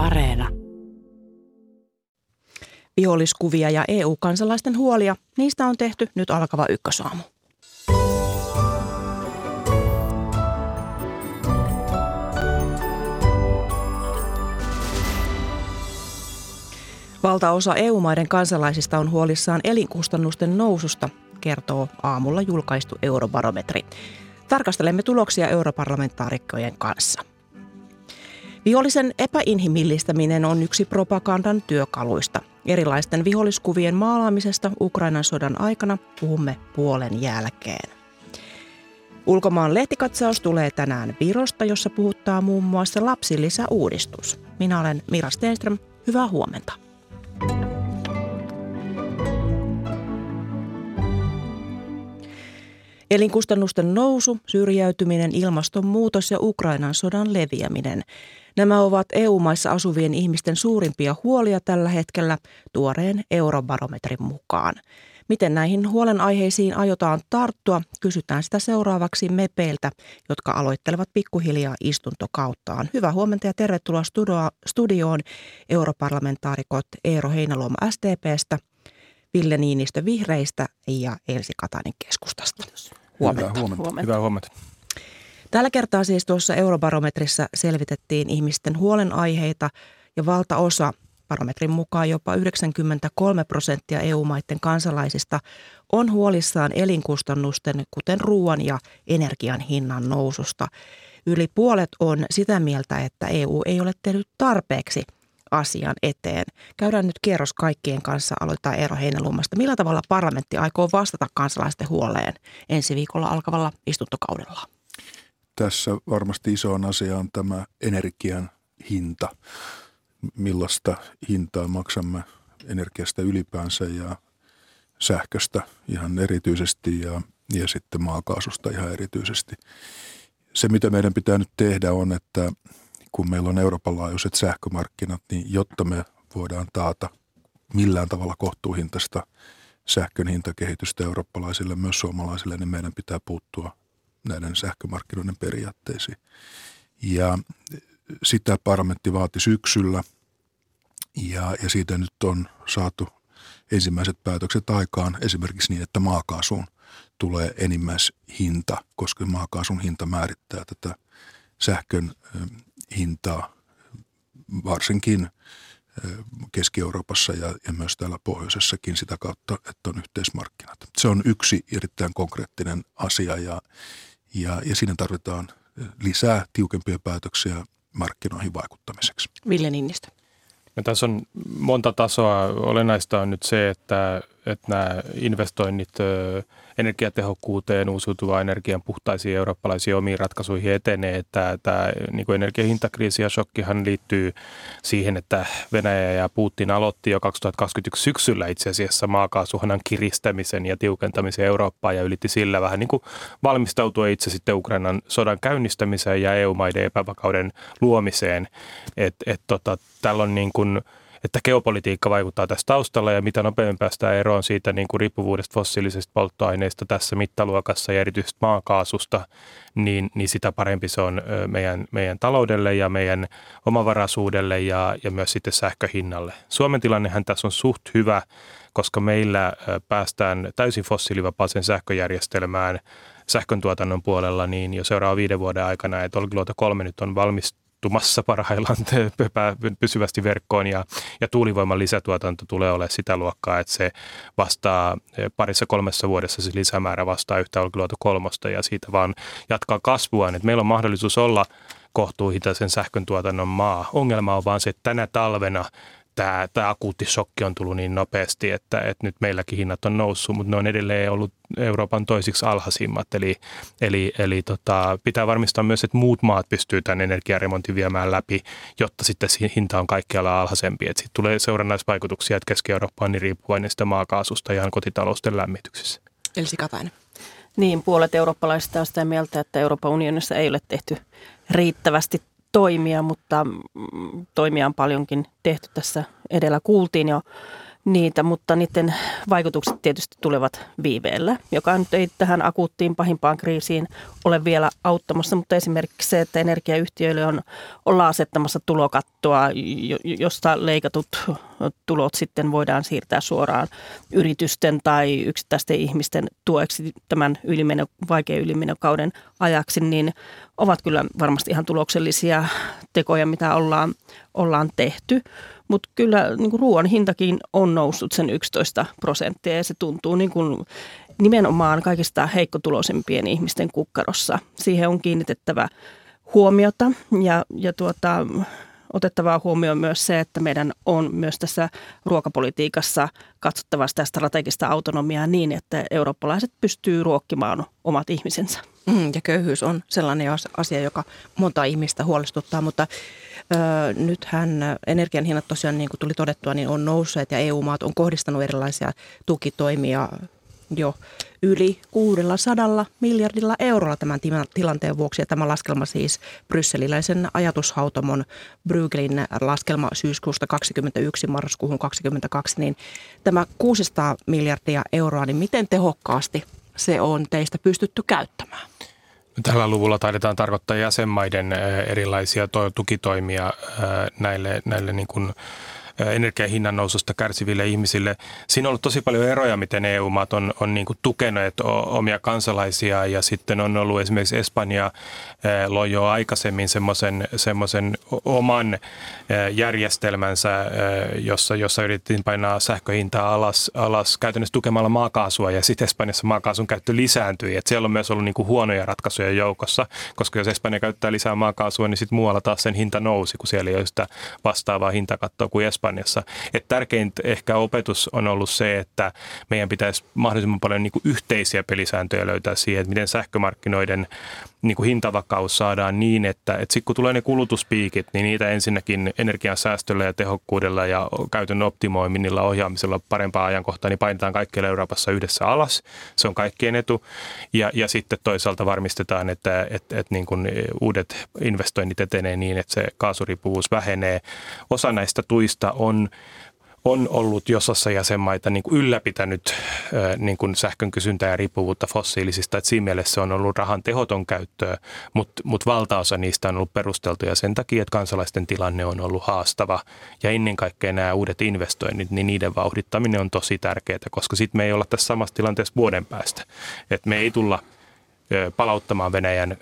Areena. Viholliskuvia ja EU-kansalaisten huolia, niistä on tehty nyt alkava ykkösaamu. Valtaosa EU-maiden kansalaisista on huolissaan elinkustannusten noususta, kertoo aamulla julkaistu eurobarometri. Tarkastelemme tuloksia europarlamentaarikkojen kanssa. Vihollisen epäinhimillistäminen on yksi propagandan työkaluista. Erilaisten viholliskuvien maalaamisesta Ukrainan sodan aikana puhumme puolen jälkeen. Ulkomaan lehtikatsaus tulee tänään Virosta, jossa puhuttaa muun muassa lapsilisäuudistus. Minä olen Mira Stenström. Hyvää huomenta. Elinkustannusten nousu, syrjäytyminen, ilmastonmuutos ja Ukrainan sodan leviäminen. Nämä ovat EU-maissa asuvien ihmisten suurimpia huolia tällä hetkellä tuoreen eurobarometrin mukaan. Miten näihin huolenaiheisiin aiotaan tarttua, kysytään sitä seuraavaksi mepeiltä, jotka aloittelevat pikkuhiljaa istuntokauttaan. Hyvää huomenta ja tervetuloa studioon europarlamentaarikot Eero Heinäluoma SDPstä, Ville Niinistö Vihreistä ja Elsi Katainen keskustasta. Huomenta. Hyvää huomenta. huomenta. Hyvää huomenta. Tällä kertaa siis tuossa eurobarometrissa selvitettiin ihmisten huolenaiheita ja valtaosa Barometrin mukaan jopa 93 prosenttia EU-maiden kansalaisista on huolissaan elinkustannusten, kuten ruoan ja energian hinnan noususta. Yli puolet on sitä mieltä, että EU ei ole tehnyt tarpeeksi asian eteen. Käydään nyt kierros kaikkien kanssa, aloittaa Eero Heinäluomasta. Millä tavalla parlamentti aikoo vastata kansalaisten huoleen ensi viikolla alkavalla istuntokaudella? Tässä varmasti isoon asia on tämä energian hinta millaista hintaa maksamme energiasta ylipäänsä ja sähköstä ihan erityisesti ja, ja sitten maakaasusta ihan erityisesti. Se, mitä meidän pitää nyt tehdä on, että kun meillä on Euroopan laajuiset sähkömarkkinat, niin jotta me voidaan taata millään tavalla kohtuuhintaista sähkön hintakehitystä eurooppalaisille, myös suomalaisille, niin meidän pitää puuttua näiden sähkömarkkinoiden periaatteisiin. Ja sitä parlamentti vaati syksyllä ja, ja siitä nyt on saatu ensimmäiset päätökset aikaan esimerkiksi niin, että maakaasuun tulee enimmäishinta, koska maakaasun hinta määrittää tätä sähkön hintaa varsinkin Keski-Euroopassa ja, ja myös täällä pohjoisessakin sitä kautta, että on yhteismarkkinat. Se on yksi erittäin konkreettinen asia ja, ja, ja siinä tarvitaan lisää tiukempia päätöksiä markkinoihin vaikuttamiseksi. Ville Ninnistä. Ja tässä on monta tasoa. Olennaista on nyt se, että, että nämä investoinnit energiatehokkuuteen, uusiutuvaan energian puhtaisiin eurooppalaisiin omiin ratkaisuihin etenee. Että tämä niin kuin energiahintakriisi ja shokkihan liittyy siihen, että Venäjä ja Putin aloitti jo 2021 syksyllä itse asiassa maakaasuhanan kiristämisen ja tiukentamisen Eurooppaan ja ylitti sillä vähän niin kuin valmistautua itse sitten Ukrainan sodan käynnistämiseen ja EU-maiden epävakauden luomiseen. Että et, tota, tällä on niin kuin – että geopolitiikka vaikuttaa tässä taustalla ja mitä nopeammin päästään eroon siitä niin kuin riippuvuudesta fossiilisista polttoaineista tässä mittaluokassa ja erityisesti maakaasusta, niin, niin sitä parempi se on meidän, meidän taloudelle ja meidän omavaraisuudelle ja, ja myös sitten sähköhinnalle. Suomen tilannehan tässä on suht hyvä, koska meillä päästään täysin fossiilivapaaseen sähköjärjestelmään sähkön tuotannon puolella, niin jo seuraavan viiden vuoden aikana, että Olkiluoto 3 nyt on valmis sijoittumassa parhaillaan pysyvästi verkkoon ja, ja tuulivoiman lisätuotanto tulee olemaan sitä luokkaa, että se vastaa eh, parissa kolmessa vuodessa se lisämäärä vastaa yhtä Olkiluoto kolmosta ja siitä vaan jatkaa kasvuaan. Että meillä on mahdollisuus olla kohtuuhitaisen sähkön tuotannon maa. Ongelma on vaan se, että tänä talvena tämä, tämä akuutti shokki on tullut niin nopeasti, että, että nyt meilläkin hinnat on noussut, mutta ne on edelleen ollut Euroopan toisiksi alhaisimmat. Eli, eli, eli tota, pitää varmistaa myös, että muut maat pystyy tämän energiaremontin viemään läpi, jotta sitten hinta on kaikkialla alhaisempi. Että sitten tulee seurannaisvaikutuksia, että Keski-Eurooppa on niin riippuvainen sitä maakaasusta ihan kotitalousten lämmityksessä. Elsi Katainen. Niin, puolet eurooppalaisista on sitä mieltä, että Euroopan unionissa ei ole tehty riittävästi toimia, mutta mm, toimia on paljonkin tehty tässä edellä. Kuultiin jo niitä, mutta niiden vaikutukset tietysti tulevat viiveellä, joka nyt ei tähän akuuttiin pahimpaan kriisiin ole vielä auttamassa, mutta esimerkiksi se, että energiayhtiöille on, ollaan asettamassa tulokattoa, josta leikatut tulot sitten voidaan siirtää suoraan yritysten tai yksittäisten ihmisten tueksi tämän ylimeno, vaikean ylimenokauden ajaksi, niin ovat kyllä varmasti ihan tuloksellisia tekoja, mitä ollaan, ollaan tehty. Mutta kyllä niin ruoan hintakin on noussut sen 11 prosenttia ja se tuntuu niin kuin nimenomaan kaikista heikkotuloisempien ihmisten kukkarossa. Siihen on kiinnitettävä huomiota ja, ja tuota, otettavaa huomioon myös se, että meidän on myös tässä ruokapolitiikassa katsottava sitä strategista autonomiaa niin, että eurooppalaiset pystyy ruokkimaan omat ihmisensä. Mm, ja köyhyys on sellainen asia, joka monta ihmistä huolestuttaa, mutta ö, nythän energian hinnat tosiaan, niin kuin tuli todettua, niin on nousseet ja EU-maat on kohdistanut erilaisia tukitoimia jo yli 600 miljardilla eurolla tämän tilanteen vuoksi. Ja tämä laskelma siis brysseliläisen ajatushautomon Brygelin laskelma syyskuusta 21 marraskuuhun 22, niin tämä 600 miljardia euroa, niin miten tehokkaasti se on teistä pystytty käyttämään? Tällä luvulla taidetaan tarkoittaa jäsenmaiden erilaisia tukitoimia näille, näille niin kuin energian hinnan noususta kärsiville ihmisille. Siinä on ollut tosi paljon eroja, miten EU-maat on, on niin tukenut omia kansalaisia ja sitten on ollut esimerkiksi Espanja loi jo aikaisemmin semmoisen, semmoisen oman järjestelmänsä, jossa, jossa yritettiin painaa sähköhintaa alas, alas käytännössä tukemalla maakaasua ja sitten Espanjassa maakaasun käyttö lisääntyi. Et siellä on myös ollut niin huonoja ratkaisuja joukossa, koska jos Espanja käyttää lisää maakaasua, niin sitten muualla taas sen hinta nousi, kun siellä ei ole sitä vastaavaa hintakattoa kuin Espanja Espanjassa. Et tärkein ehkä opetus on ollut se, että meidän pitäisi mahdollisimman paljon niin kuin yhteisiä pelisääntöjä löytää siihen, että miten sähkömarkkinoiden niin kuin hintavakaus saadaan niin, että, että sitten kun tulee ne kulutuspiikit, niin niitä ensinnäkin energiansäästöllä ja tehokkuudella ja käytön optimoiminnilla ohjaamisella parempaa ajankohtaa, niin painetaan kaikkialla Euroopassa yhdessä alas. Se on kaikkien etu. Ja, ja sitten toisaalta varmistetaan, että, että, että niin kuin uudet investoinnit etenee niin, että se kaasuriippuvuus vähenee. Osa näistä tuista on on ollut jossain jäsenmaita niin kuin ylläpitänyt niin kuin sähkön kysyntää ja riippuvuutta fossiilisista. Että siinä mielessä se on ollut rahan tehoton käyttöä, mutta, mutta valtaosa niistä on ollut perusteltuja sen takia, että kansalaisten tilanne on ollut haastava. Ja ennen kaikkea nämä uudet investoinnit, niin niiden vauhdittaminen on tosi tärkeää, koska sitten me ei olla tässä samassa tilanteessa vuoden päästä. Että me ei tulla palauttamaan Venäjän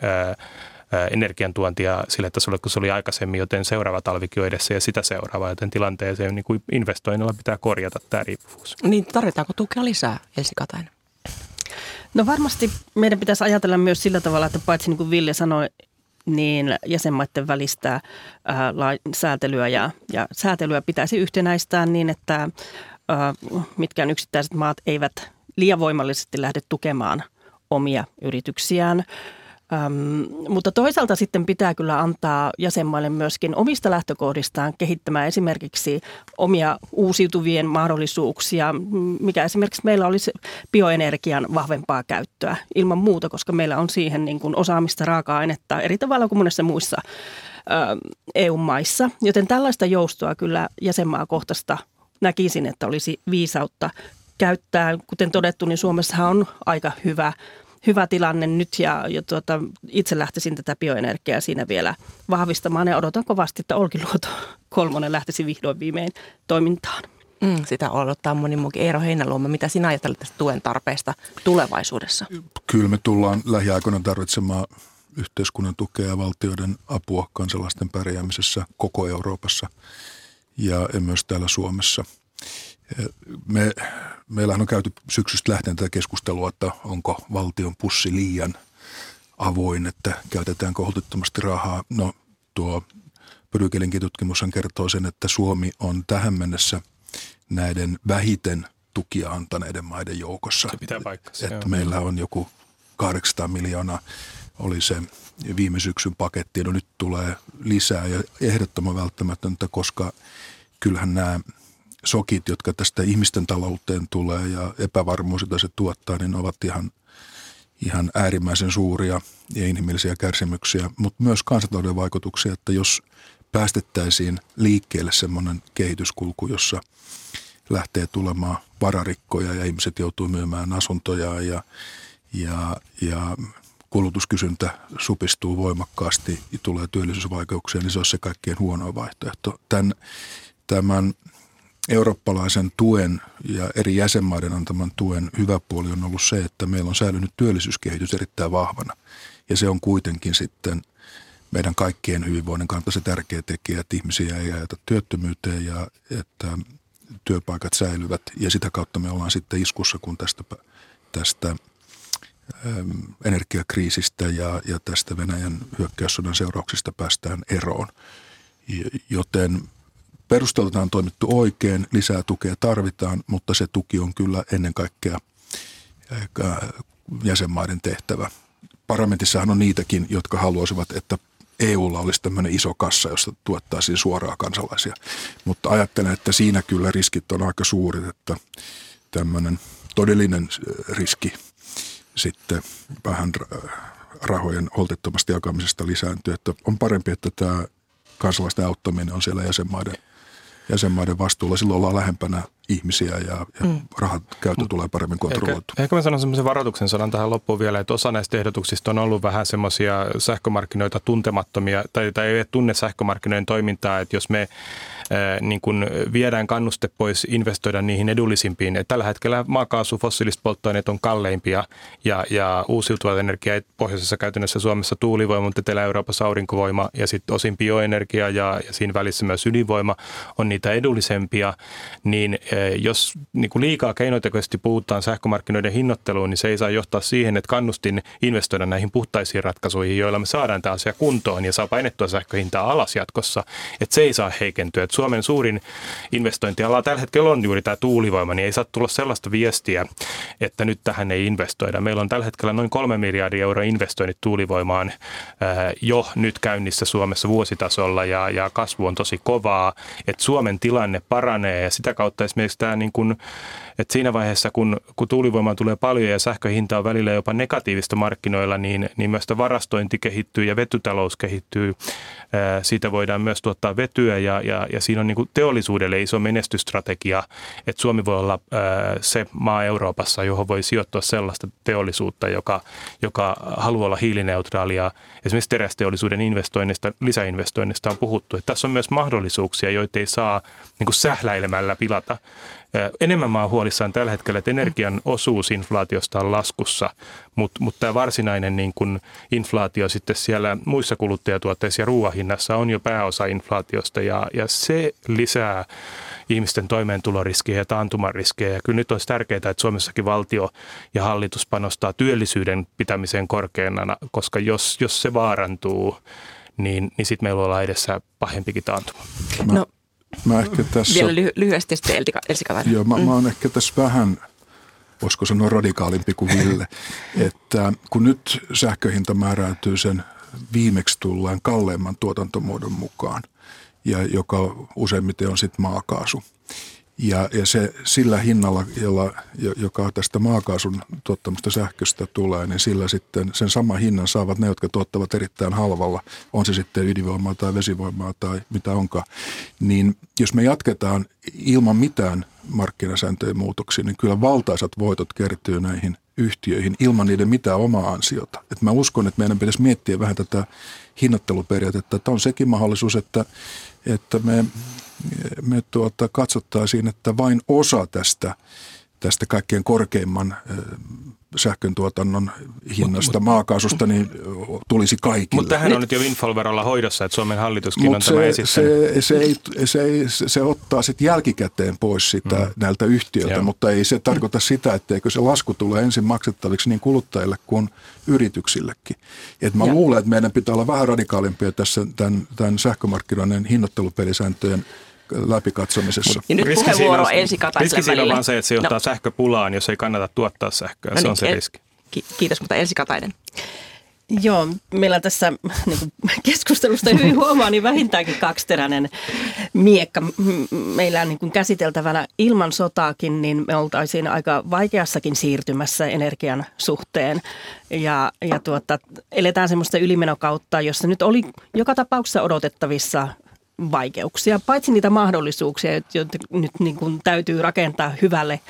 energiantuontia sille tasolle, kun se oli aikaisemmin, joten seuraava talvikin on edessä ja sitä seuraava, joten tilanteeseen niin kuin investoinnilla pitää korjata tämä riippuvuus. Niin tarvitaanko tukea lisää, Elsi Katainen? No varmasti meidän pitäisi ajatella myös sillä tavalla, että paitsi niin kuin Ville sanoi, niin jäsenmaiden välistä ää, säätelyä ja, ja säätelyä pitäisi yhtenäistää niin, että ää, mitkään yksittäiset maat eivät liian voimallisesti lähde tukemaan omia yrityksiään. Öm, mutta toisaalta sitten pitää kyllä antaa jäsenmaille myöskin omista lähtökohdistaan kehittämään esimerkiksi omia uusiutuvien mahdollisuuksia, mikä esimerkiksi meillä olisi bioenergian vahvempaa käyttöä ilman muuta, koska meillä on siihen niin kuin osaamista raaka-ainetta eri tavalla kuin monessa muissa EU-maissa. Joten tällaista joustoa kyllä jäsenmaakohtaista näkisin, että olisi viisautta käyttää. Kuten todettu, niin Suomessahan on aika hyvä hyvä tilanne nyt ja, ja tuota, itse lähtisin tätä bioenergiaa siinä vielä vahvistamaan ja odotan kovasti, että Olkiluoto kolmonen lähtisi vihdoin viimein toimintaan. Mm, sitä odottaa moni muukin. Eero Heinäluoma, mitä sinä ajattelet tästä tuen tarpeesta tulevaisuudessa? Kyllä me tullaan lähiaikoina tarvitsemaan yhteiskunnan tukea ja valtioiden apua kansalaisten pärjäämisessä koko Euroopassa ja myös täällä Suomessa – me, meillähän on käyty syksystä lähtien tätä keskustelua, että onko valtion pussi liian avoin, että käytetään holtittomasti rahaa. No tuo Brygelinkin tutkimus kertoo sen, että Suomi on tähän mennessä näiden vähiten tukia antaneiden maiden joukossa. Se pitää paikkansa. Että joo. meillä on joku 800 miljoonaa oli se viime syksyn paketti, no nyt tulee lisää ja ehdottoman välttämätöntä, koska kyllähän nämä sokit, jotka tästä ihmisten talouteen tulee ja epävarmuus, jota se tuottaa, niin ovat ihan, ihan äärimmäisen suuria ja inhimillisiä kärsimyksiä, mutta myös kansantalouden vaikutuksia, että jos päästettäisiin liikkeelle semmoinen kehityskulku, jossa lähtee tulemaan vararikkoja ja ihmiset joutuu myymään asuntoja ja, ja, ja kulutuskysyntä supistuu voimakkaasti ja tulee työllisyysvaikeuksia, niin se on se kaikkein huono vaihtoehto. Tämän, tämän eurooppalaisen tuen ja eri jäsenmaiden antaman tuen hyvä puoli on ollut se, että meillä on säilynyt työllisyyskehitys erittäin vahvana. Ja se on kuitenkin sitten meidän kaikkien hyvinvoinnin kannalta se tärkeä tekijä, että ihmisiä ei ajeta työttömyyteen ja että työpaikat säilyvät. Ja sitä kautta me ollaan sitten iskussa, kun tästä, tästä energiakriisistä ja, ja tästä Venäjän hyökkäyssodan seurauksista päästään eroon. Joten Perusteltaan on toimittu oikein, lisää tukea tarvitaan, mutta se tuki on kyllä ennen kaikkea jäsenmaiden tehtävä. Parlamentissahan on niitäkin, jotka haluaisivat, että EUlla olisi tämmöinen iso kassa, josta tuettaisiin suoraan kansalaisia. Mutta ajattelen, että siinä kyllä riskit on aika suurit, että tämmöinen todellinen riski sitten vähän rahojen holtittomasti jakamisesta lisääntyy. Että on parempi, että tämä kansalaisten auttaminen on siellä jäsenmaiden jäsenmaiden vastuulla. Silloin ollaan lähempänä ihmisiä ja, ja mm. rahat käyttö tulee paremmin kontrolloitu. Ehkä, ehkä mä sanon semmoisen varoituksen sanan tähän loppuun vielä, että osa näistä ehdotuksista on ollut vähän semmoisia sähkömarkkinoita tuntemattomia tai, tai ei tunne sähkömarkkinoiden toimintaa, että jos me niin kun viedään kannuste pois investoida niihin edullisimpiin. Et tällä hetkellä maakaasu, fossiiliset polttoaineet on kalleimpia ja, ja uusiutuvat energia pohjoisessa käytännössä Suomessa tuulivoima, mutta Etelä-Euroopassa aurinkovoima ja sitten osin bioenergia ja, ja siinä välissä myös ydinvoima on niitä edullisempia, niin jos niin kuin liikaa keinotekoisesti puhutaan sähkömarkkinoiden hinnoitteluun, niin se ei saa johtaa siihen, että kannustin investoida näihin puhtaisiin ratkaisuihin, joilla me saadaan tämä asia kuntoon ja saa painettua sähköhintaa alas jatkossa, että se ei saa heikentyä. Että Suomen suurin investointiala tällä hetkellä on juuri tämä tuulivoima, niin ei saa tulla sellaista viestiä, että nyt tähän ei investoida. Meillä on tällä hetkellä noin kolme miljardia euroa investoinnit tuulivoimaan jo nyt käynnissä Suomessa vuositasolla ja, ja kasvu on tosi kovaa, että Suomen tilanne paranee ja sitä kautta esimerkiksi tämä niin kuin, että siinä vaiheessa, kun, kun tuulivoimaa tulee paljon ja sähköhinta on välillä jopa negatiivista markkinoilla, niin, niin myös varastointi kehittyy ja vetytalous kehittyy. Siitä voidaan myös tuottaa vetyä ja, ja, ja siinä on niin kuin teollisuudelle iso menestysstrategia, että Suomi voi olla se maa Euroopassa, johon voi sijoittua sellaista teollisuutta, joka, joka haluaa olla hiilineutraalia. Esimerkiksi terästeollisuuden investoinnista, lisäinvestoinnista on puhuttu. Että tässä on myös mahdollisuuksia, joita ei saa niin kuin sähläilemällä pilata. Enemmän mä oon huolissaan tällä hetkellä, että energian osuus inflaatiosta on laskussa, mutta mut tämä varsinainen niin kun inflaatio sitten siellä muissa kuluttajatuotteissa ja ruoahinnassa on jo pääosa inflaatiosta ja, ja se lisää ihmisten toimeentuloriskejä ja taantumariskejä. Ja kyllä nyt olisi tärkeää, että Suomessakin valtio ja hallitus panostaa työllisyyden pitämiseen korkeana, koska jos, jos se vaarantuu, niin, niin sitten meillä ollaan edessä pahempikin taantuma. No, Mä ehkä tässä, Vielä lyhy- lyhyesti sitten Elsi Katainen. Joo, mä, mm. mä oon ehkä tässä vähän, voisiko sanoa radikaalimpi kuin Ville, että kun nyt sähköhinta määräytyy sen viimeksi tulleen kalleimman tuotantomuodon mukaan, ja joka useimmiten on sitten maakaasu – ja, ja se sillä hinnalla, jolla, joka tästä maakaasun tuottamasta sähköstä tulee, niin sillä sitten sen sama hinnan saavat ne, jotka tuottavat erittäin halvalla, on se sitten ydinvoimaa tai vesivoimaa tai mitä onkaan. Niin jos me jatketaan ilman mitään markkinasääntöjen muutoksia, niin kyllä valtaisat voitot kertyy näihin yhtiöihin ilman niiden mitään omaa ansiota. Et mä uskon, että meidän pitäisi miettiä vähän tätä hinnoitteluperiaatetta, että on sekin mahdollisuus, että, että me me tuota, katsottaisiin, että vain osa tästä, tästä kaikkein korkeimman sähkön tuotannon hinnasta, mut, maakaasusta, niin tulisi kaikille. Mutta tähän on nyt jo windfall hoidossa, että Suomen hallituskin mut on se, tämä esittänyt. Se, se, ei, se, ei, se ottaa sitten jälkikäteen pois sitä mm. näiltä yhtiöiltä, Joo. mutta ei se tarkoita sitä, etteikö se lasku tule ensin maksettaviksi niin kuluttajille kuin yrityksillekin. Et mä ja. luulen, että meidän pitää olla vähän radikaalimpia tässä tämän, tämän sähkömarkkinoiden hinnoittelupelisääntöjen läpikatsomisessa. Ja nyt puheenvuoro on, Elsi Riski siinä on vaan se, että se johtaa no. sähköpulaan, jos ei kannata tuottaa sähköä. No se niin, on se el- riski. Kiitos, mutta Elsi Katainen. Joo, meillä tässä niin kuin keskustelusta hyvin huomaa, niin vähintäänkin kaksiteräinen miekka. Meillä on niin kuin käsiteltävänä ilman sotaakin, niin me oltaisiin aika vaikeassakin siirtymässä energian suhteen. Ja, ja tuota, eletään semmoista ylimenokautta, jossa nyt oli joka tapauksessa odotettavissa vaikeuksia, paitsi niitä mahdollisuuksia, joita nyt niin kuin täytyy rakentaa hyvälle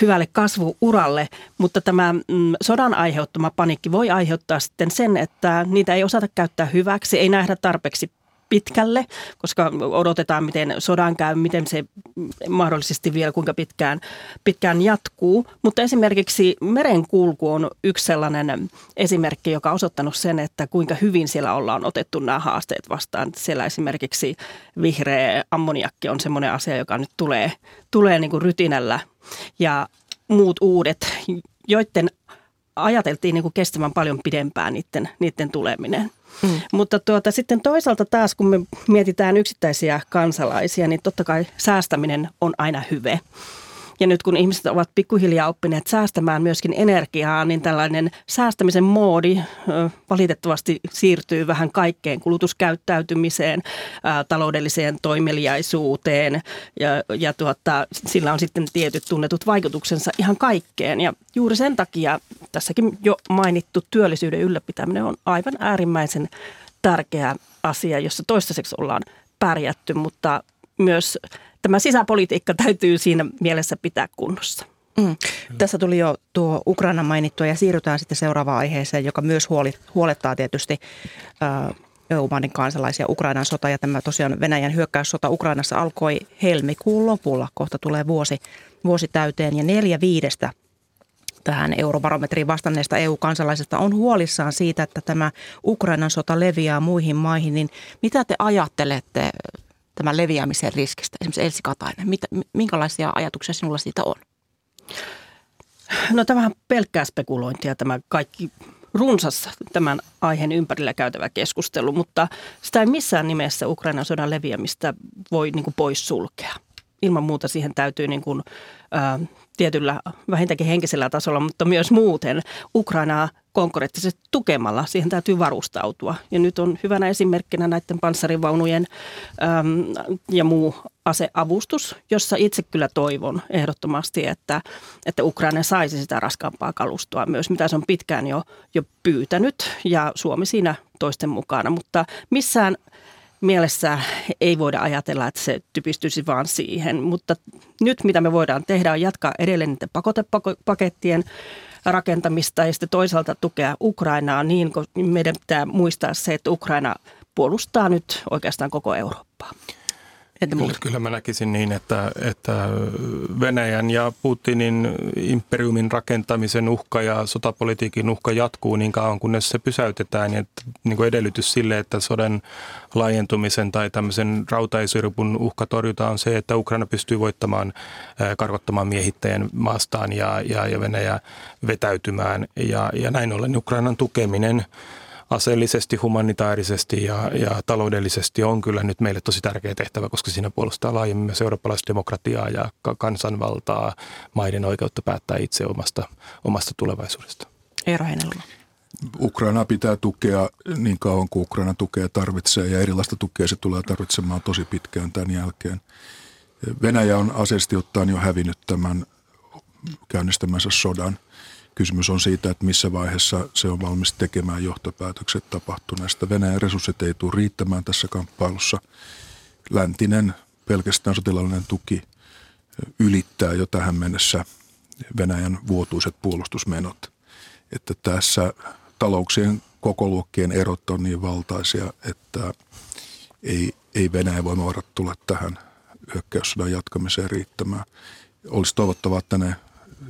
hyvälle kasvuuralle, mutta tämä mm, sodan aiheuttama panikki voi aiheuttaa sitten sen, että niitä ei osata käyttää hyväksi, ei nähdä tarpeeksi pitkälle, koska odotetaan, miten sodan käy, miten se mahdollisesti vielä kuinka pitkään, pitkään jatkuu. Mutta esimerkiksi merenkulku on yksi sellainen esimerkki, joka on osoittanut sen, että kuinka hyvin siellä ollaan otettu nämä haasteet vastaan. Siellä esimerkiksi vihreä ammoniakki on semmoinen asia, joka nyt tulee, tulee niin kuin rytinällä ja muut uudet, joiden ajateltiin niin kuin kestävän paljon pidempään niiden, niiden tuleminen. Mm. Mutta tuota, sitten toisaalta taas, kun me mietitään yksittäisiä kansalaisia, niin totta kai säästäminen on aina hyve. Ja nyt kun ihmiset ovat pikkuhiljaa oppineet säästämään myöskin energiaa, niin tällainen säästämisen moodi valitettavasti siirtyy vähän kaikkeen kulutuskäyttäytymiseen, taloudelliseen toimeliaisuuteen ja, ja tuota, sillä on sitten tietyt tunnetut vaikutuksensa ihan kaikkeen. Ja juuri sen takia tässäkin jo mainittu työllisyyden ylläpitäminen on aivan äärimmäisen tärkeä asia, jossa toistaiseksi ollaan pärjätty, mutta myös tämä sisäpolitiikka täytyy siinä mielessä pitää kunnossa. Mm. Tässä tuli jo tuo Ukraina mainittua ja siirrytään sitten seuraavaan aiheeseen, joka myös huoli, huolettaa tietysti EU-maiden kansalaisia. Ukrainan sota ja tämä tosiaan Venäjän hyökkäyssota Ukrainassa alkoi helmikuun lopulla. Kohta tulee vuosi, vuosi täyteen ja neljä viidestä tähän eurobarometriin vastanneista EU-kansalaisista on huolissaan siitä, että tämä Ukrainan sota leviää muihin maihin. Niin mitä te ajattelette tämän leviämisen riskistä? Esimerkiksi Elsi Katainen, mitä, minkälaisia ajatuksia sinulla siitä on? No tämähän pelkkää spekulointia tämä kaikki runsas tämän aiheen ympärillä käytävä keskustelu, mutta sitä ei missään nimessä Ukrainan sodan leviämistä voi niin kuin pois sulkea. Ilman muuta siihen täytyy niin kuin, ä, tietyllä vähintäänkin henkisellä tasolla, mutta myös muuten Ukrainaa konkreettisesti tukemalla. Siihen täytyy varustautua. Ja nyt on hyvänä esimerkkinä näiden panssarivaunujen äm, ja muu aseavustus, jossa itse kyllä toivon ehdottomasti, että, että Ukraina saisi sitä raskaampaa kalustoa myös, mitä se on pitkään jo, jo pyytänyt ja Suomi siinä toisten mukana. Mutta missään mielessä ei voida ajatella, että se typistyisi vaan siihen. Mutta nyt mitä me voidaan tehdä on jatkaa edelleen niiden pakotepakettien rakentamista ja sitten toisaalta tukea Ukrainaa niin, kun meidän pitää muistaa se, että Ukraina puolustaa nyt oikeastaan koko Eurooppaa. Kyllä, kyllä mä näkisin niin, että, että Venäjän ja Putinin imperiumin rakentamisen uhka ja sotapolitiikin uhka jatkuu niin kauan, kunnes se pysäytetään. Ja niin kuin edellytys sille, että sodan laajentumisen tai tämmöisen rautaisyrpun uhka torjutaan on se, että Ukraina pystyy voittamaan, karkottamaan miehittäjän maastaan ja, ja, ja Venäjä vetäytymään. Ja, ja näin ollen Ukrainan tukeminen – aseellisesti, humanitaarisesti ja, ja taloudellisesti on kyllä nyt meille tosi tärkeä tehtävä, koska siinä puolustaa laajemmin myös eurooppalaista demokratiaa ja kansanvaltaa, maiden oikeutta päättää itse omasta, omasta tulevaisuudesta. Eero Heinäluoma. Ukraina pitää tukea niin kauan kuin Ukraina tukea tarvitsee ja erilaista tukea se tulee tarvitsemaan tosi pitkään tämän jälkeen. Venäjä on aseellisesti ottaen jo hävinnyt tämän käynnistämänsä sodan – Kysymys on siitä, että missä vaiheessa se on valmis tekemään johtopäätökset tapahtuneesta. Venäjän resurssit ei tule riittämään tässä kamppailussa. Läntinen pelkästään sotilaallinen tuki ylittää jo tähän mennessä Venäjän vuotuiset puolustusmenot. Että tässä talouksien kokoluokkien erot on niin valtaisia, että ei, ei Venäjä voimavarat tule tähän hyökkäyssodan jatkamiseen riittämään. Olisi toivottavaa, että ne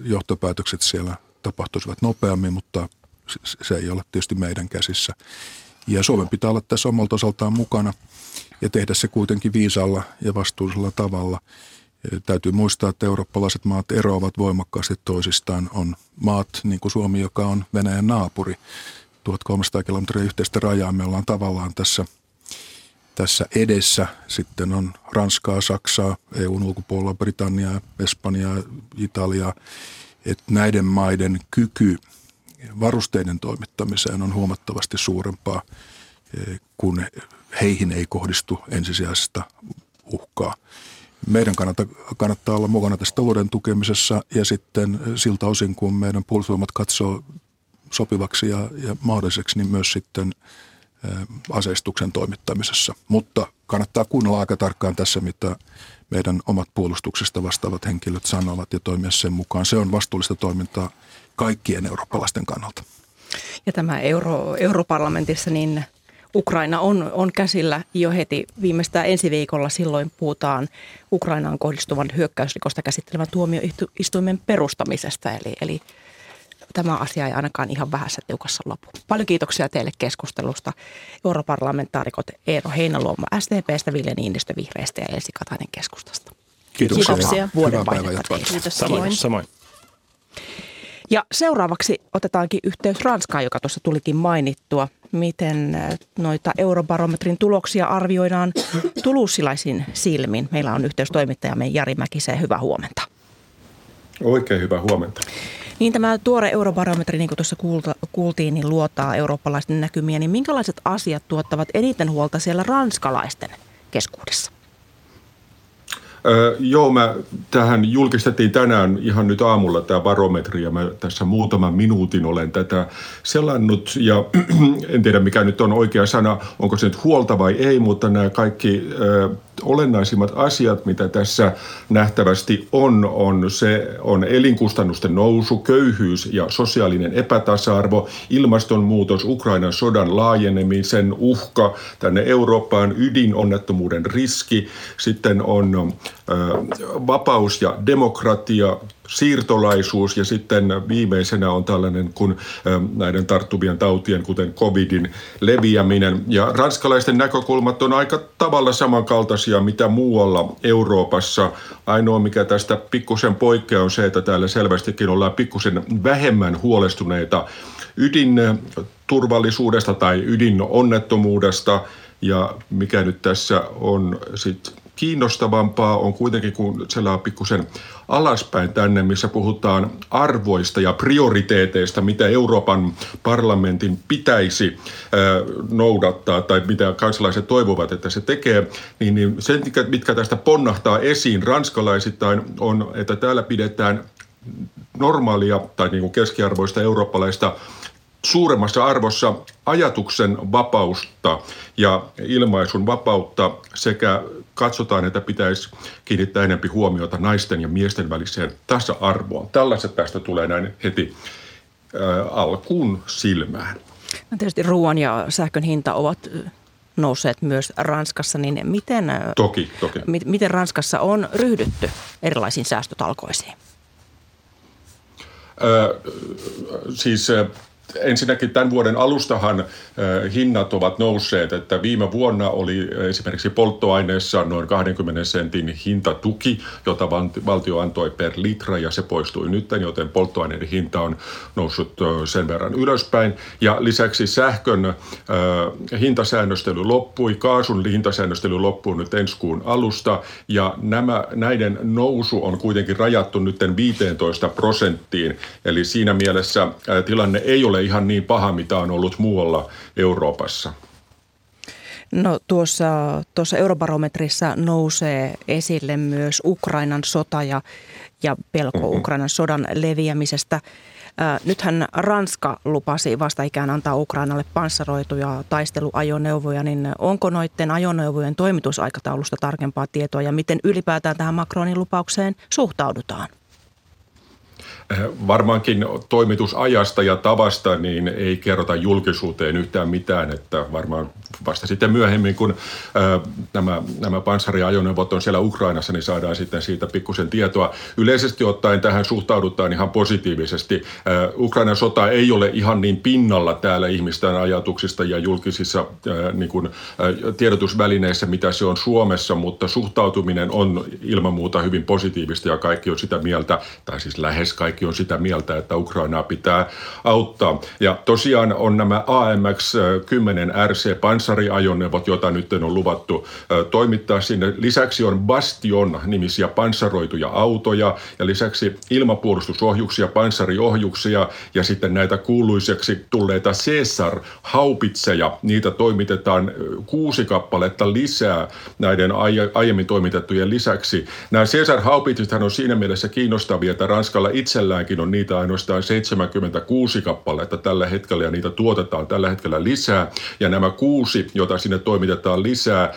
johtopäätökset siellä tapahtuisivat nopeammin, mutta se ei ole tietysti meidän käsissä. Ja Suomen pitää olla tässä omalta osaltaan mukana ja tehdä se kuitenkin viisaalla ja vastuullisella tavalla. Täytyy muistaa, että eurooppalaiset maat eroavat voimakkaasti toisistaan. On maat, niin kuin Suomi, joka on Venäjän naapuri. 1300 kilometriä yhteistä rajaa me ollaan tavallaan tässä, tässä edessä. Sitten on Ranskaa, Saksaa, EUn ulkopuolella Britanniaa, Espanjaa, Italiaa että näiden maiden kyky varusteiden toimittamiseen on huomattavasti suurempaa, eh, kun heihin ei kohdistu ensisijaista uhkaa. Meidän kannattaa, kannattaa olla mukana tässä talouden tukemisessa ja sitten siltä osin, kun meidän puolustusvoimat katsoo sopivaksi ja, ja mahdolliseksi, niin myös sitten aseistuksen toimittamisessa. Mutta kannattaa kuunnella aika tarkkaan tässä, mitä meidän omat puolustuksesta vastaavat henkilöt sanovat ja toimia sen mukaan. Se on vastuullista toimintaa kaikkien eurooppalaisten kannalta. Ja tämä euro, europarlamentissa, niin Ukraina on, on käsillä jo heti viimeistään ensi viikolla. Silloin puhutaan Ukrainaan kohdistuvan hyökkäysrikosta käsittelevän tuomioistuimen perustamisesta. Eli, eli tämä asia ei ainakaan ihan vähässä tiukassa lopu. Paljon kiitoksia teille keskustelusta. Europarlamentaarikot Eero Heinaluoma SDPstä, Ville Niinistö Vihreistä ja Elsi Katainen keskustasta. Kiitoksia. Kiitoksia. Vuoden Kiitos. Samoin. Samoin. Ja seuraavaksi otetaankin yhteys Ranskaan, joka tuossa tulikin mainittua. Miten äh, noita eurobarometrin tuloksia arvioidaan tulusilaisin silmin? Meillä on yhteystoimittajamme Jari Mäkiseen. Hyvää huomenta. Oikein hyvää huomenta. Niin tämä tuore eurobarometri, niin kuin tuossa kuultiin, niin luotaa eurooppalaisten näkymiä. Niin minkälaiset asiat tuottavat eniten huolta siellä ranskalaisten keskuudessa? Öö, joo, mä tähän julkistettiin tänään ihan nyt aamulla tämä barometri ja mä tässä muutaman minuutin olen tätä selannut ja en tiedä mikä nyt on oikea sana, onko se nyt huolta vai ei, mutta nämä kaikki öö, olennaisimmat asiat, mitä tässä nähtävästi on, on se on elinkustannusten nousu, köyhyys ja sosiaalinen epätasa-arvo, ilmastonmuutos, Ukrainan sodan laajenemisen uhka, tänne Eurooppaan ydinonnettomuuden riski, sitten on vapaus ja demokratia, siirtolaisuus ja sitten viimeisenä on tällainen kuin näiden tarttuvien tautien, kuten covidin leviäminen. Ja ranskalaisten näkökulmat on aika tavalla samankaltaisia mitä muualla Euroopassa. Ainoa mikä tästä pikkusen poikkeaa on se, että täällä selvästikin ollaan pikkusen vähemmän huolestuneita ydinturvallisuudesta tai ydinonnettomuudesta. Ja mikä nyt tässä on sitten kiinnostavampaa on kuitenkin, kun on pikkusen alaspäin tänne, missä puhutaan arvoista ja prioriteeteista, mitä Euroopan parlamentin pitäisi noudattaa tai mitä kansalaiset toivovat, että se tekee, niin, niin se, mitkä tästä ponnahtaa esiin ranskalaisittain, on, että täällä pidetään normaalia tai niin kuin keskiarvoista eurooppalaista suuremmassa arvossa ajatuksen vapausta ja ilmaisun vapautta sekä katsotaan, että pitäisi kiinnittää enempi huomiota naisten ja miesten väliseen tasa-arvoon. Tällaiset tästä tulee näin heti ä, alkuun silmään. No tietysti ruoan ja sähkön hinta ovat nousseet myös Ranskassa, niin miten, toki, toki. M- miten Ranskassa on ryhdytty erilaisiin säästötalkoisiin? Ö, siis ensinnäkin tämän vuoden alustahan hinnat ovat nousseet, että viime vuonna oli esimerkiksi polttoaineessa noin 20 sentin hintatuki, jota valtio antoi per litra ja se poistui nyt, joten polttoaineiden hinta on noussut sen verran ylöspäin. Ja lisäksi sähkön hintasäännöstely loppui, kaasun hintasäännöstely loppuu nyt ensi kuun alusta ja nämä, näiden nousu on kuitenkin rajattu nyt 15 prosenttiin. Eli siinä mielessä tilanne ei ole ihan niin paha, mitä on ollut muualla Euroopassa. No tuossa, tuossa eurobarometrissa nousee esille myös Ukrainan sota ja, ja pelko mm-hmm. Ukrainan sodan leviämisestä. nythän Ranska lupasi vastaan antaa Ukrainalle panssaroituja taisteluajoneuvoja, niin onko noiden ajoneuvojen toimitusaikataulusta tarkempaa tietoa ja miten ylipäätään tähän Macronin lupaukseen suhtaudutaan? Eh, varmaankin toimitusajasta ja tavasta niin ei kerrota julkisuuteen yhtään mitään, että varmaan vasta sitten myöhemmin, kun ää, nämä, nämä panssariajoneuvot on siellä Ukrainassa, niin saadaan sitten siitä pikkusen tietoa. Yleisesti ottaen tähän suhtaudutaan ihan positiivisesti. Ää, Ukrainan sota ei ole ihan niin pinnalla täällä ihmisten ajatuksista ja julkisissa niin kuin, tiedotusvälineissä, mitä se on Suomessa, mutta suhtautuminen on ilman muuta hyvin positiivista ja kaikki on sitä mieltä, tai siis lähes kaikki on sitä mieltä, että Ukrainaa pitää auttaa. Ja tosiaan on nämä AMX-10 RC panssariajoneuvot, joita nyt on luvattu toimittaa sinne. Lisäksi on Bastion-nimisiä panssaroituja autoja ja lisäksi ilmapuolustusohjuksia, panssariohjuksia ja sitten näitä kuuluiseksi tulleita Caesar-haupitseja. Niitä toimitetaan kuusi kappaletta lisää näiden aiemmin toimitettujen lisäksi. Nämä Caesar-haupitsethan on siinä mielessä kiinnostavia, että Ranskalla itsellä sinälläänkin on niitä ainoastaan 76 kappaletta tällä hetkellä ja niitä tuotetaan tällä hetkellä lisää. Ja nämä kuusi, joita sinne toimitetaan lisää, ää,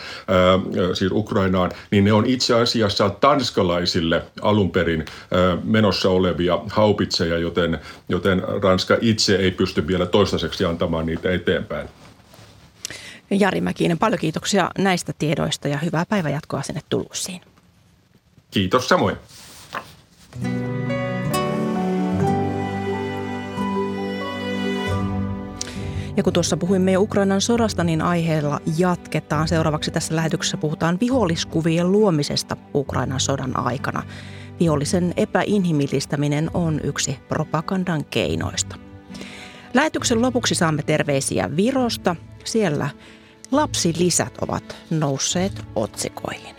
siis Ukrainaan, niin ne on itse asiassa tanskalaisille alun perin ää, menossa olevia haupitseja, joten, joten Ranska itse ei pysty vielä toistaiseksi antamaan niitä eteenpäin. Jari Mäkinen, paljon kiitoksia näistä tiedoista ja hyvää päivänjatkoa sinne Tulussiin. Kiitos samoin. Ja kun tuossa puhuimme jo Ukrainan sodasta, niin aiheella jatketaan. Seuraavaksi tässä lähetyksessä puhutaan viholliskuvien luomisesta Ukrainan sodan aikana. Vihollisen epäinhimillistäminen on yksi propagandan keinoista. Lähetyksen lopuksi saamme terveisiä Virosta. Siellä lapsilisät ovat nousseet otsikoihin.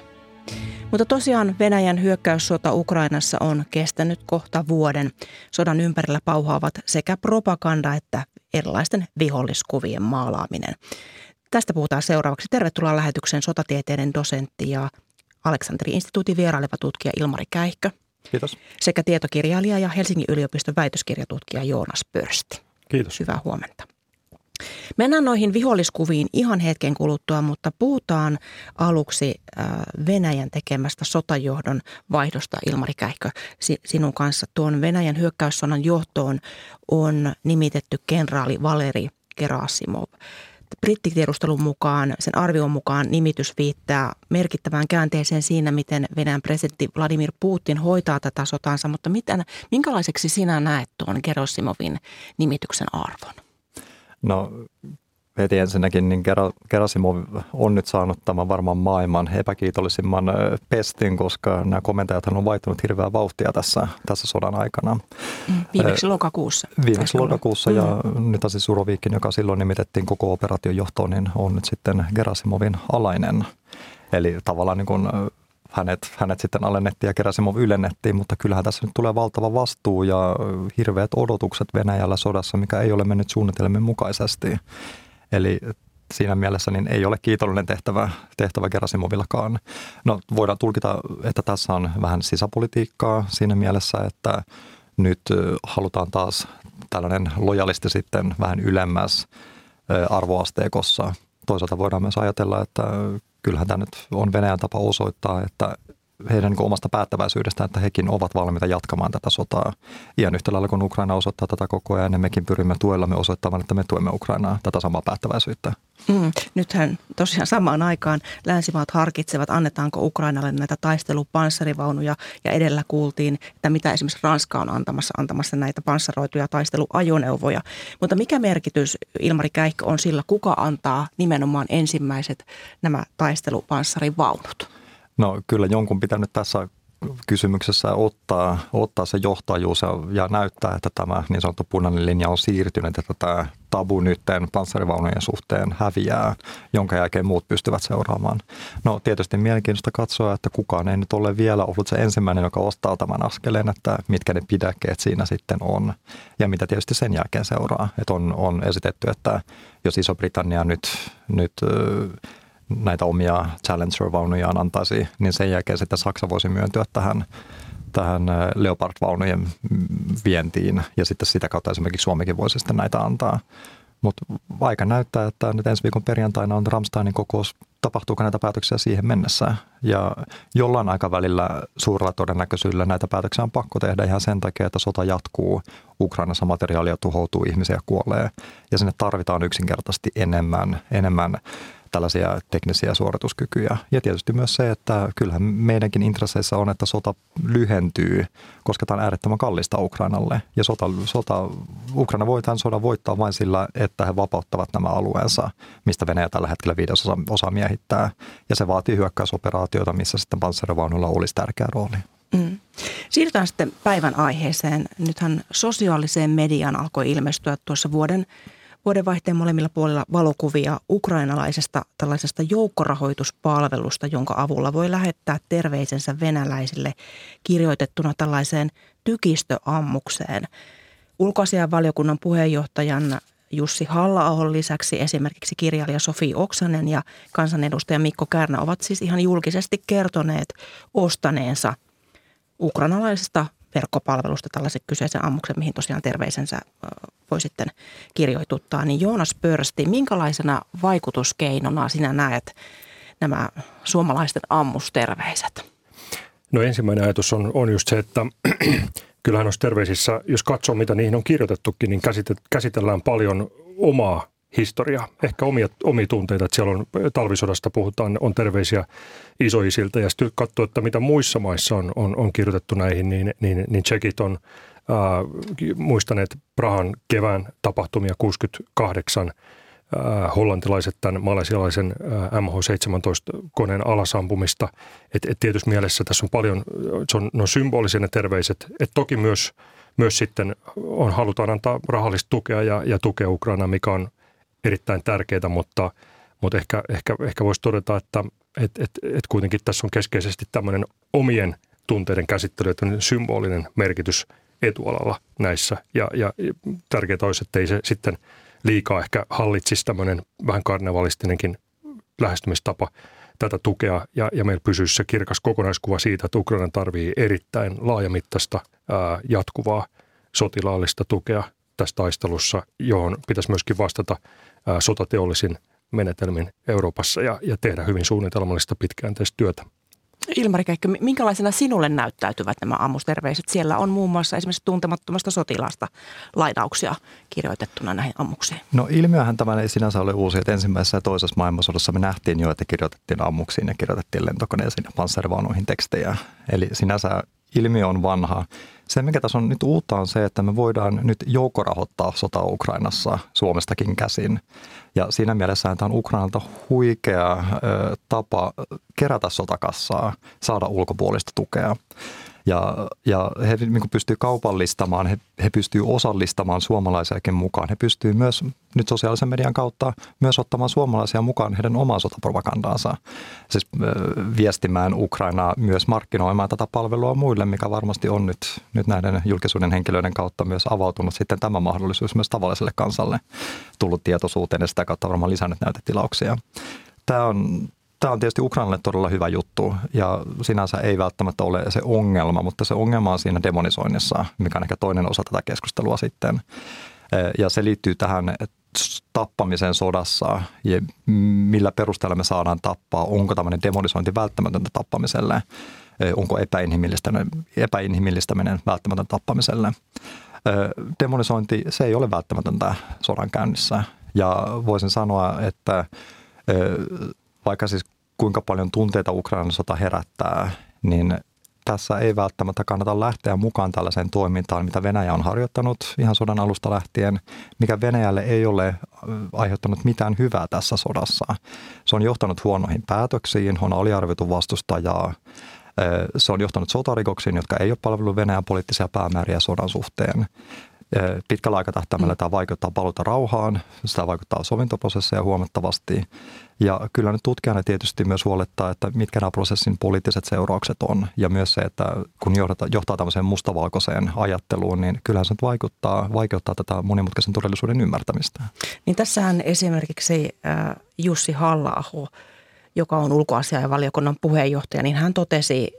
Mutta tosiaan Venäjän hyökkäyssota Ukrainassa on kestänyt kohta vuoden. Sodan ympärillä pauhaavat sekä propaganda että erilaisten viholliskuvien maalaaminen. Tästä puhutaan seuraavaksi. Tervetuloa lähetykseen sotatieteiden dosentti ja Aleksanteri-instituutin vieraileva tutkija Ilmari Käihkö. Kiitos. Sekä tietokirjailija ja Helsingin yliopiston väitöskirjatutkija Joonas Pörsti. Kiitos. Hyvää huomenta. Mennään noihin viholliskuviin ihan hetken kuluttua, mutta puhutaan aluksi äh, Venäjän tekemästä sotajohdon vaihdosta. Ilmari Käihkö, sinun kanssa tuon Venäjän hyökkäyssodan johtoon on nimitetty kenraali Valeri Gerasimov. Brittitiedustelun mukaan, sen arvion mukaan nimitys viittää merkittävään käänteeseen siinä, miten Venäjän presidentti Vladimir Putin hoitaa tätä sotansa, mutta miten, minkälaiseksi sinä näet tuon Gerasimovin nimityksen arvon? No heti ensinnäkin, niin Gerasimov on nyt saanut tämän varmaan maailman epäkiitollisimman pestin, koska nämä komentajat on vaihtunut hirveää vauhtia tässä, tässä sodan aikana. Mm, viimeksi lokakuussa. Viimeksi lokakuussa mm. ja nyt siis Suroviikin, joka silloin nimitettiin koko operaation johtoon, niin on nyt sitten Gerasimovin alainen. Eli tavallaan niin kuin hänet, hänet sitten alennettiin ja Gerasimov ylennettiin, mutta kyllähän tässä nyt tulee valtava vastuu ja hirveät odotukset Venäjällä sodassa, mikä ei ole mennyt suunnitelmien mukaisesti. Eli siinä mielessä niin ei ole kiitollinen tehtävä, tehtävä Gerasimovillakaan. No voidaan tulkita, että tässä on vähän sisäpolitiikkaa siinä mielessä, että nyt halutaan taas tällainen lojalisti sitten vähän ylemmäs arvoasteekossa. Toisaalta voidaan myös ajatella, että kyllähän tämä nyt on Venäjän tapa osoittaa, että heidän niin omasta päättäväisyydestään, että hekin ovat valmiita jatkamaan tätä sotaa. Ihan yhtä lailla kun Ukraina osoittaa tätä koko ajan, niin mekin pyrimme tuellamme osoittamaan, että me tuemme Ukrainaa tätä samaa päättäväisyyttä. Mm, nythän tosiaan samaan aikaan länsimaat harkitsevat, annetaanko Ukrainalle näitä taistelupanssarivaunuja ja edellä kuultiin, että mitä esimerkiksi Ranska on antamassa, antamassa näitä panssaroituja taisteluajoneuvoja. Mutta mikä merkitys, Ilmari Käihkö, on sillä, kuka antaa nimenomaan ensimmäiset nämä taistelupanssarivaunut? No kyllä jonkun pitää nyt tässä kysymyksessä ottaa, ottaa se johtajuus ja, ja näyttää, että tämä niin sanottu punainen linja on siirtynyt, että tämä tabu nytten panssarivaunujen suhteen häviää, jonka jälkeen muut pystyvät seuraamaan. No tietysti mielenkiintoista katsoa, että kukaan ei nyt ole vielä ollut se ensimmäinen, joka ostaa tämän askeleen, että mitkä ne pidäkkeet siinä sitten on ja mitä tietysti sen jälkeen seuraa. Että on, on esitetty, että jos Iso-Britannia nyt, nyt näitä omia Challenger-vaunujaan antaisi, niin sen jälkeen sitten Saksa voisi myöntyä tähän, tähän äh, Leopard-vaunujen vientiin ja sitten sitä kautta esimerkiksi Suomikin voisi sitten näitä antaa. Mutta aika näyttää, että nyt ensi viikon perjantaina on Ramsteinin kokous. Tapahtuuko näitä päätöksiä siihen mennessä? Ja jollain aikavälillä suurella todennäköisyydellä näitä päätöksiä on pakko tehdä ihan sen takia, että sota jatkuu. Ukrainassa materiaalia tuhoutuu, ihmisiä kuolee ja sinne tarvitaan yksinkertaisesti enemmän, enemmän tällaisia teknisiä suorituskykyjä. Ja tietysti myös se, että kyllähän meidänkin intresseissä on, että sota lyhentyy, koska tämä on äärettömän kallista Ukrainalle. Ja sota, sota, Ukraina voi tämän sodan voittaa vain sillä, että he vapauttavat nämä alueensa, mistä Venäjä tällä hetkellä viidesosa osa miehittää. Ja se vaatii hyökkäysoperaatioita, missä sitten panssarivaunulla olisi tärkeä rooli. Mm. Siirrytään sitten päivän aiheeseen. Nythän sosiaaliseen mediaan alkoi ilmestyä tuossa vuoden vuodenvaihteen molemmilla puolilla valokuvia ukrainalaisesta tällaisesta joukkorahoituspalvelusta, jonka avulla voi lähettää terveisensä venäläisille kirjoitettuna tällaiseen tykistöammukseen. Ulkoasianvaliokunnan puheenjohtajan Jussi halla lisäksi esimerkiksi kirjailija Sofi Oksanen ja kansanedustaja Mikko Kärnä ovat siis ihan julkisesti kertoneet ostaneensa ukrainalaisesta verkkopalvelusta tällaisen kyseisen ammuksen, mihin tosiaan terveisensä voi sitten kirjoituttaa. Niin Joonas Pörsti, minkälaisena vaikutuskeinona sinä näet nämä suomalaisten ammusterveiset? No ensimmäinen ajatus on, on just se, että kyllähän noissa terveisissä, jos katsoo mitä niihin on kirjoitettukin, niin käsitellään paljon omaa historiaa, ehkä omia, omia tunteita, että siellä on talvisodasta puhutaan, on terveisiä isoisilta ja sitten katsoo, että mitä muissa maissa on, on, on kirjoitettu näihin, niin, niin, niin tsekit on äh, muistaneet Prahan kevään tapahtumia 68, äh, hollantilaiset tämän malesialaisen äh, MH17-koneen alasampumista. Et, et tietysti mielessä tässä on paljon, se on, no symbolisia ne terveiset, että toki myös, myös sitten on, halutaan antaa rahallista tukea ja, ja tukea Ukraina, mikä on erittäin tärkeää, mutta, mutta ehkä, ehkä, ehkä voisi todeta, että et, et, et kuitenkin tässä on keskeisesti tämmöinen omien tunteiden käsittely, että symbolinen merkitys etualalla näissä. Ja, ja tärkeää olisi, että ei se sitten liikaa ehkä hallitsisi tämmöinen vähän karnevalistinenkin lähestymistapa tätä tukea ja, ja meillä pysyisi se kirkas kokonaiskuva siitä, että Ukraina tarvii erittäin laajamittaista ää, jatkuvaa sotilaallista tukea tässä taistelussa, johon pitäisi myöskin vastata sotateollisin menetelmin Euroopassa ja, ja tehdä hyvin suunnitelmallista pitkäänteistä työtä. Ilmari Keikkö, minkälaisena sinulle näyttäytyvät nämä ammusterveiset? Siellä on muun muassa esimerkiksi tuntemattomasta sotilaasta lainauksia kirjoitettuna näihin ammuksiin. No ilmiöhän tämä ei sinänsä ole uusi, että ensimmäisessä ja toisessa maailmansodassa me nähtiin jo, että kirjoitettiin ammuksiin ja kirjoitettiin lentokoneisiin ja panssarivaunuihin tekstejä. Eli sinänsä ilmiö on vanha. Se, mikä tässä on nyt uutta, on se, että me voidaan nyt joukkorahoittaa sota Ukrainassa Suomestakin käsin. Ja siinä mielessä tämä on Ukrainalta huikea ö, tapa kerätä sotakassaa, saada ulkopuolista tukea. Ja, ja he niin pystyy kaupallistamaan, he, he pystyy osallistamaan suomalaisiakin mukaan. He pystyy myös nyt sosiaalisen median kautta myös ottamaan suomalaisia mukaan heidän omaan sotapropagandaansa. Siis viestimään Ukrainaa myös markkinoimaan tätä palvelua muille, mikä varmasti on nyt, nyt näiden julkisuuden henkilöiden kautta myös avautunut sitten tämä mahdollisuus myös tavalliselle kansalle tullut tietoisuuteen ja sitä kautta varmaan lisännyt näytetilauksia. Tämä on Tämä on tietysti Ukrainalle todella hyvä juttu ja sinänsä ei välttämättä ole se ongelma, mutta se ongelma on siinä demonisoinnissa, mikä on ehkä toinen osa tätä keskustelua sitten. Ja se liittyy tähän tappamiseen sodassa ja millä perusteella me saadaan tappaa, onko tämmöinen demonisointi välttämätöntä tappamiselle, onko epäinhimillistäminen, epäinhimillistäminen välttämätöntä tappamiselle. Demonisointi, se ei ole välttämätöntä sodan käynnissä ja voisin sanoa, että vaikka siis kuinka paljon tunteita Ukrainan sota herättää, niin tässä ei välttämättä kannata lähteä mukaan tällaiseen toimintaan, mitä Venäjä on harjoittanut ihan sodan alusta lähtien, mikä Venäjälle ei ole äh, aiheuttanut mitään hyvää tässä sodassa. Se on johtanut huonoihin päätöksiin, on aliarvioitu vastustajaa, äh, se on johtanut sotarikoksiin, jotka ei ole palvellut Venäjän poliittisia päämääriä sodan suhteen. Pitkällä aikatahtäimellä mm. tämä vaikuttaa paluuta rauhaan, sitä vaikuttaa sovintoprosesseja huomattavasti. Ja kyllä nyt tutkijana tietysti myös huolettaa, että mitkä nämä prosessin poliittiset seuraukset on. Ja myös se, että kun johtaa, johtaa tämmöiseen mustavalkoiseen ajatteluun, niin kyllähän se nyt vaikuttaa, vaikeuttaa tätä monimutkaisen todellisuuden ymmärtämistä. Niin tässähän esimerkiksi Jussi halla joka on ulkoasiainvaliokunnan puheenjohtaja, niin hän totesi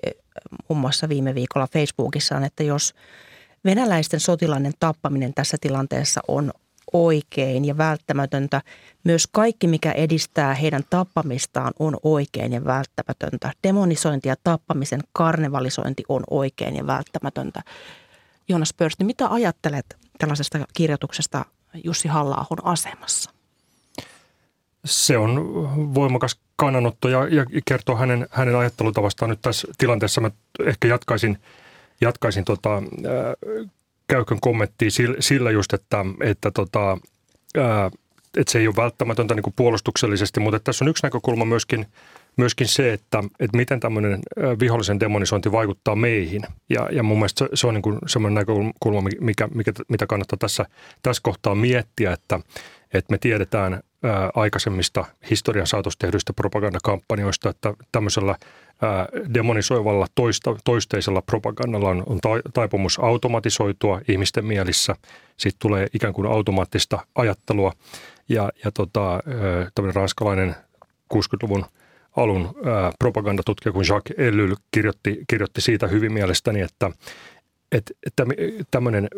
muun muassa viime viikolla Facebookissaan, että jos – venäläisten sotilaiden tappaminen tässä tilanteessa on oikein ja välttämätöntä. Myös kaikki, mikä edistää heidän tappamistaan, on oikein ja välttämätöntä. Demonisointi ja tappamisen karnevalisointi on oikein ja välttämätöntä. Jonas Pörsti, mitä ajattelet tällaisesta kirjoituksesta Jussi halla asemassa? Se on voimakas kannanotto ja, ja kertoo hänen, hänen ajattelutavastaan nyt tässä tilanteessa. Mä ehkä jatkaisin – jatkaisin tota, Käykön kommenttia sillä just, että, että, tota, että se ei ole välttämätöntä niin kuin puolustuksellisesti, mutta tässä on yksi näkökulma myöskin, myöskin se, että, että miten tämmöinen vihollisen demonisointi vaikuttaa meihin. Ja, ja mun mielestä se on niin kuin semmoinen näkökulma, mikä, mikä, mitä kannattaa tässä, tässä kohtaa miettiä, että, että me tiedetään aikaisemmista historian saatossa tehdyistä propagandakampanjoista, että tämmöisellä demonisoivalla toista, toisteisella propagandalla on, on taipumus automatisoitua ihmisten mielissä. Sitten tulee ikään kuin automaattista ajattelua ja, ja tota, tämmöinen ranskalainen 60-luvun alun propagandatutkija kuin Jacques Ellul kirjoitti, kirjoitti siitä hyvin mielestäni, että, että tämmöinen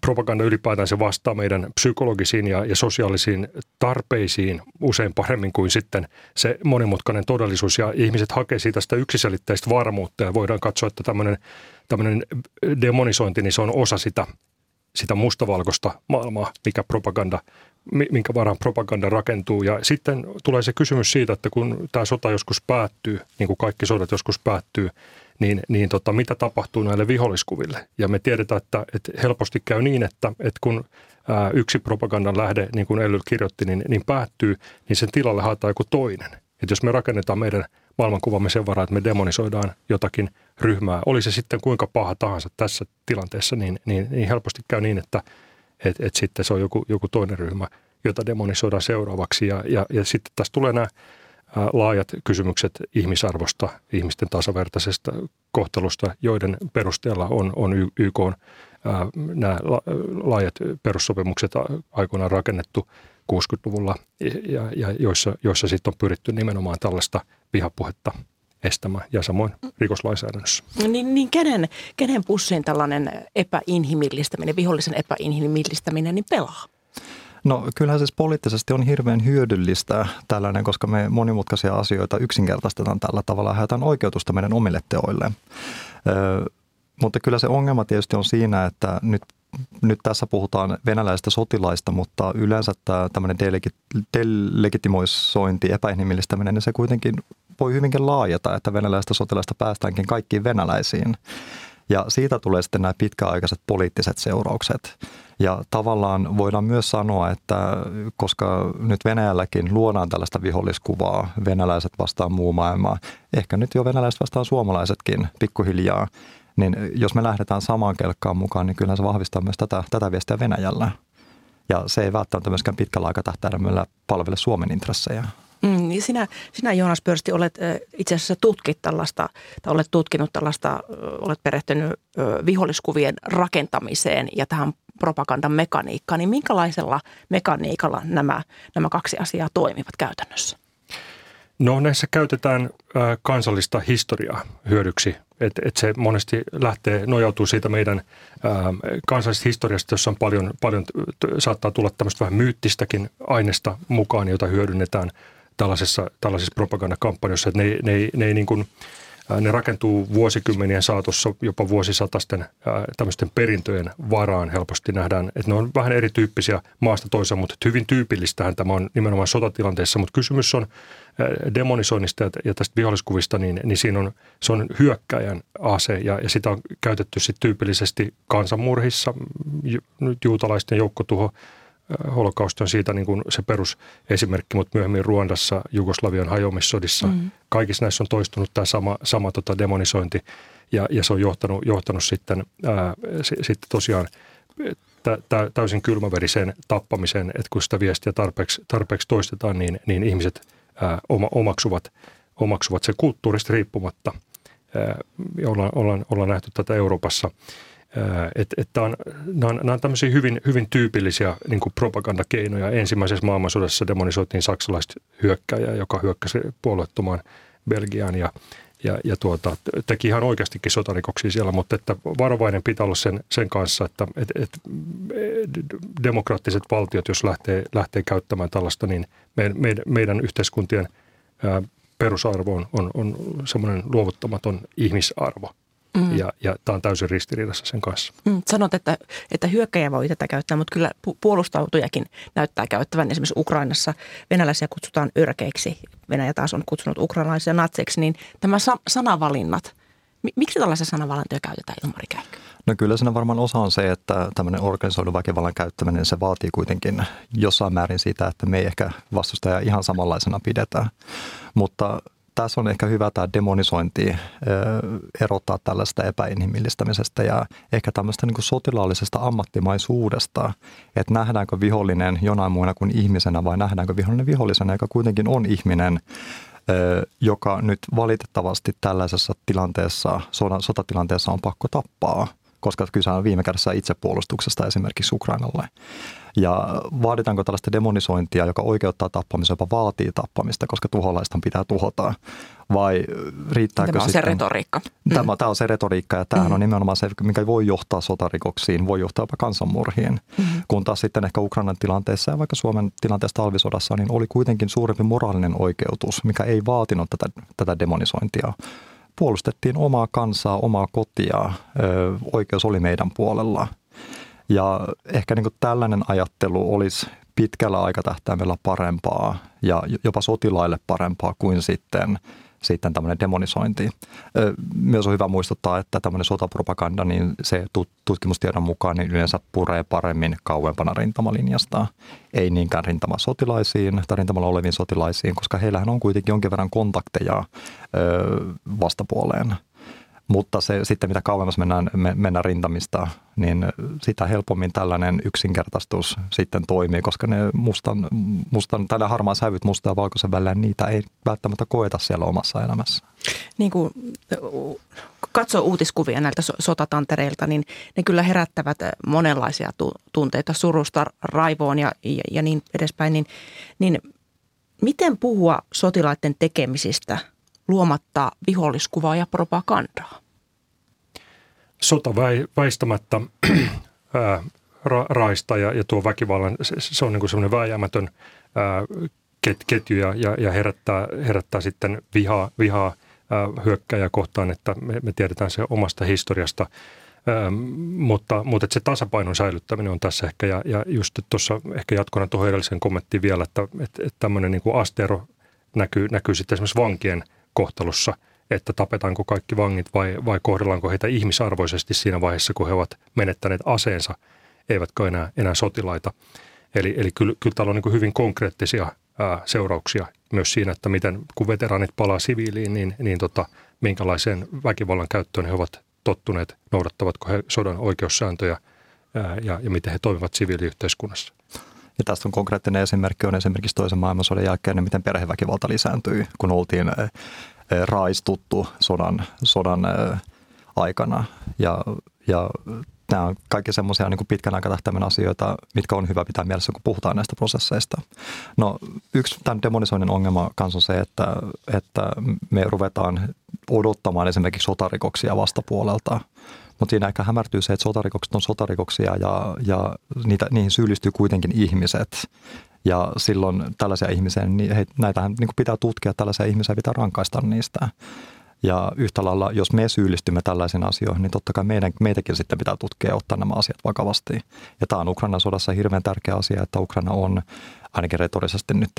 propaganda ylipäätään se vastaa meidän psykologisiin ja, ja sosiaalisiin tarpeisiin usein paremmin kuin sitten se monimutkainen todellisuus. Ja ihmiset hakee siitä sitä yksiselitteistä varmuutta ja voidaan katsoa, että tämmöinen, tämmöinen demonisointi, niin se on osa sitä, sitä mustavalkoista maailmaa, mikä propaganda minkä varaan propaganda rakentuu. Ja sitten tulee se kysymys siitä, että kun tämä sota joskus päättyy, niin kuin kaikki sodat joskus päättyy, niin, niin tota, mitä tapahtuu näille viholliskuville. Ja me tiedetään, että, että helposti käy niin, että, että kun ää, yksi propagandan lähde, niin kuin Elyl kirjoitti, niin, niin päättyy, niin sen tilalle haetaan joku toinen. Että jos me rakennetaan meidän maailmankuvamme sen varaan, että me demonisoidaan jotakin ryhmää, oli se sitten kuinka paha tahansa tässä tilanteessa, niin, niin, niin helposti käy niin, että et, et sitten se on joku, joku toinen ryhmä, jota demonisoidaan seuraavaksi. Ja, ja, ja sitten tässä tulee nämä laajat kysymykset ihmisarvosta, ihmisten tasavertaisesta kohtelusta, joiden perusteella on, on YK on nämä laajat perussopimukset aikoinaan rakennettu 60-luvulla, ja, ja joissa, joissa sitten on pyritty nimenomaan tällaista vihapuhetta estämään ja samoin rikoslainsäädännössä. Niin, niin kenen, kenen pussiin tällainen epäinhimillistäminen, vihollisen epäinhimillistäminen niin pelaa? No kyllähän siis poliittisesti on hirveän hyödyllistä tällainen, koska me monimutkaisia asioita yksinkertaistetaan tällä tavalla ja haetaan oikeutusta meidän omille teoille. Ö, mutta kyllä se ongelma tietysti on siinä, että nyt nyt tässä puhutaan venäläistä sotilaista, mutta yleensä tämä tämmöinen delegitimoisointi, epäinhimillistäminen, niin se kuitenkin voi hyvinkin laajata, että venäläistä sotilaista päästäänkin kaikkiin venäläisiin. Ja siitä tulee sitten nämä pitkäaikaiset poliittiset seuraukset. Ja tavallaan voidaan myös sanoa, että koska nyt Venäjälläkin luodaan tällaista viholliskuvaa, venäläiset vastaan muu maailmaa, ehkä nyt jo venäläiset vastaan suomalaisetkin pikkuhiljaa, niin jos me lähdetään samaan kelkkaan mukaan, niin kyllä se vahvistaa myös tätä, tätä viestiä Venäjällä. Ja se ei välttämättä myöskään pitkällä aikatahtäimellä palvele Suomen intressejä. Mm, niin sinä, sinä Joonas Pörsti olet itse asiassa tutkit tällaista, tai olet tutkinut tällaista, olet perehtynyt viholliskuvien rakentamiseen ja tähän propagandan mekaniikkaan. Niin minkälaisella mekaniikalla nämä, nämä kaksi asiaa toimivat käytännössä? No näissä käytetään kansallista historiaa hyödyksi. että et se monesti lähtee, nojautuu siitä meidän kansallisesta historiasta, jossa on paljon, paljon, saattaa tulla tämmöistä vähän myyttistäkin aineesta mukaan, jota hyödynnetään – tällaisessa, tällaisessa propagandakampanjassa, että ne, ne, ne, niin kuin, ne rakentuu vuosikymmenien saatossa, jopa vuosisatasten tämmöisten perintöjen varaan helposti nähdään, että ne on vähän erityyppisiä maasta toiseen, mutta hyvin tyypillistähän tämä on nimenomaan sotatilanteessa, mutta kysymys on demonisoinnista ja tästä viholliskuvista, niin, niin siinä on, se on hyökkäjän ase ja, ja sitä on käytetty sitten tyypillisesti kansanmurhissa, juutalaisten joukkotuho holokausti on siitä niin kuin se perusesimerkki, mutta myöhemmin Ruandassa, Jugoslavian hajoamissodissa, mm. kaikissa näissä on toistunut tämä sama, sama tota demonisointi ja, ja se on johtanut, johtanut sitten, ää, s, sitten tosiaan tä, tä, täysin kylmäveriseen tappamiseen, että kun sitä viestiä tarpeeksi, tarpeeksi toistetaan, niin, niin ihmiset ää, oma, omaksuvat, omaksuvat se kulttuurista riippumatta. Ää, ollaan, ollaan, ollaan nähty tätä Euroopassa – että et on, nämä, on, nämä on tämmöisiä hyvin, hyvin tyypillisiä niin kuin propagandakeinoja. Ensimmäisessä maailmansodassa demonisoitiin saksalaista hyökkäjää, joka hyökkäsi puolueettomaan Belgiaan ja, ja, ja tuota, teki ihan oikeastikin sotarikoksia siellä, mutta että varovainen pitää olla sen, sen kanssa, että et, et, demokraattiset valtiot, jos lähtee, lähtee käyttämään tällaista, niin meidän, meidän, meidän yhteiskuntien ää, perusarvo on, on, on semmoinen luovuttamaton ihmisarvo – Mm. Ja, ja tämä on täysin ristiriidassa sen kanssa. Mm, sanot, että, että hyökkäjä voi tätä käyttää, mutta kyllä puolustautujakin näyttää käyttävän. Esimerkiksi Ukrainassa venäläisiä kutsutaan örkeiksi. Venäjä taas on kutsunut ukrainalaisia natseiksi. Niin tämä sa- sanavalinnat, miksi tällaisia sanavalintoja käytetään Ilmari Käikkö? No kyllä siinä varmaan osa on se, että tämmöinen organisoidun väkivallan käyttäminen, se vaatii kuitenkin jossain määrin sitä, että me ei ehkä vastustaja ihan samanlaisena pidetä. Mutta tässä on ehkä hyvä tämä demonisointi erottaa tällaista epäinhimillistämisestä ja ehkä tämmöistä niin kuin sotilaallisesta ammattimaisuudesta, että nähdäänkö vihollinen jonain muuna kuin ihmisenä vai nähdäänkö vihollinen vihollisena, joka kuitenkin on ihminen, joka nyt valitettavasti tällaisessa tilanteessa, sotatilanteessa on pakko tappaa koska kyse on viime kädessä itsepuolustuksesta esimerkiksi Ukrainalle. Ja vaaditaanko tällaista demonisointia, joka oikeuttaa tappamista, jopa vaatii tappamista, koska tuholaista pitää tuhota? Vai riittääkö tämä on sitten... se retoriikka. Tämä, mm. tämä on se retoriikka ja tämähän mm. on nimenomaan se, mikä voi johtaa sotarikoksiin, voi johtaa jopa kansanmurhiin. Mm. Kun taas sitten ehkä Ukrainan tilanteessa ja vaikka Suomen tilanteessa talvisodassa, niin oli kuitenkin suurempi moraalinen oikeutus, mikä ei vaatinut tätä, tätä demonisointia puolustettiin omaa kansaa, omaa kotia, oikeus oli meidän puolella. Ja ehkä niin kuin tällainen ajattelu olisi pitkällä aikatähtäimellä parempaa ja jopa sotilaille parempaa kuin sitten sitten tämmöinen demonisointi. Myös on hyvä muistuttaa, että tämmöinen sotapropaganda, niin se tutkimustiedon mukaan niin yleensä puree paremmin kauempana rintamalinjasta. Ei niinkään rintamasotilaisiin tai rintamalla oleviin sotilaisiin, koska heillähän on kuitenkin jonkin verran kontakteja vastapuoleen. Mutta se, sitten mitä kauemmas mennään, me, mennään rintamista, niin sitä helpommin tällainen yksinkertaistus sitten toimii, koska ne mustan, mustan tällä harmaan sävyt musta ja valkoisen välillä, niitä ei välttämättä koeta siellä omassa elämässä. Niin kuin katsoo uutiskuvia näiltä sotatantereilta, niin ne kyllä herättävät monenlaisia tunteita, surusta, raivoon ja, ja, ja niin edespäin. Niin, niin miten puhua sotilaiden tekemisistä – luomatta viholliskuvaa ja propagandaa? Sota väistämättä ää, ra, raista ja, ja tuo väkivallan, se, se on niin semmoinen vääjäämätön ää, ket, ketju ja, ja, herättää, herättää sitten vihaa, vihaa hyökkäjä kohtaan, että me, me tiedetään se omasta historiasta. Ähm, mutta, mutta se tasapainon säilyttäminen on tässä ehkä, ja, ja just tuossa ehkä jatkona tuohon edellisen kommenttiin vielä, että, että, että tämmöinen niin astero näkyy, näkyy sitten esimerkiksi vankien kohtalossa, että tapetaanko kaikki vangit vai, vai kohdellaanko heitä ihmisarvoisesti siinä vaiheessa, kun he ovat menettäneet aseensa, eivätkö enää, enää sotilaita. Eli, eli kyllä, kyllä täällä on niin hyvin konkreettisia ää, seurauksia myös siinä, että miten kun veteraanit palaa siviiliin, niin, niin tota, minkälaiseen väkivallan käyttöön he ovat tottuneet, noudattavatko he sodan oikeussääntöjä ää, ja, ja miten he toimivat siviiliyhteiskunnassa. Ja tästä on konkreettinen esimerkki on esimerkiksi toisen maailmansodan jälkeen, miten perheväkivalta lisääntyi, kun oltiin raistuttu sodan, sodan aikana. Ja, ja nämä on kaikki semmoisia niin pitkän aikatähtäimen asioita, mitkä on hyvä pitää mielessä, kun puhutaan näistä prosesseista. No yksi tämän demonisoinnin ongelma kanssa on se, että, että me ruvetaan odottamaan esimerkiksi sotarikoksia vastapuolelta – mutta siinä ehkä hämärtyy se, että sotarikokset on sotarikoksia ja, ja niitä, niihin syyllistyy kuitenkin ihmiset. Ja silloin tällaisia ihmisiä, niin he, näitähän niin pitää tutkia, tällaisia ihmisiä pitää rankaista niistä. Ja yhtä lailla, jos me syyllistymme tällaisiin asioihin, niin totta kai meidän, meitäkin sitten pitää tutkia ja ottaa nämä asiat vakavasti. Ja tämä on Ukrainan sodassa hirveän tärkeä asia, että Ukraina on ainakin retorisesti nyt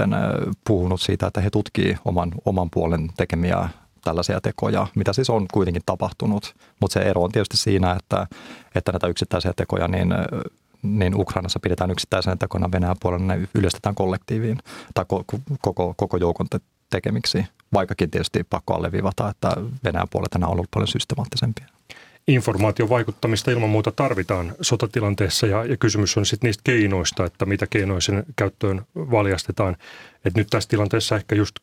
puhunut siitä, että he tutkii oman, oman puolen tekemiä tällaisia tekoja, mitä siis on kuitenkin tapahtunut. Mutta se ero on tietysti siinä, että, että näitä yksittäisiä tekoja niin niin Ukrainassa pidetään yksittäisenä tekona Venäjän puolella, ne yleistetään kollektiiviin tai koko, koko joukon te- tekemiksi, vaikkakin tietysti pakko alleviivata, että Venäjän puolet on ollut paljon systemaattisempia informaation vaikuttamista ilman muuta tarvitaan sotatilanteessa ja, ja kysymys on sitten niistä keinoista, että mitä keinoja sen käyttöön valjastetaan. Et nyt tässä tilanteessa ehkä just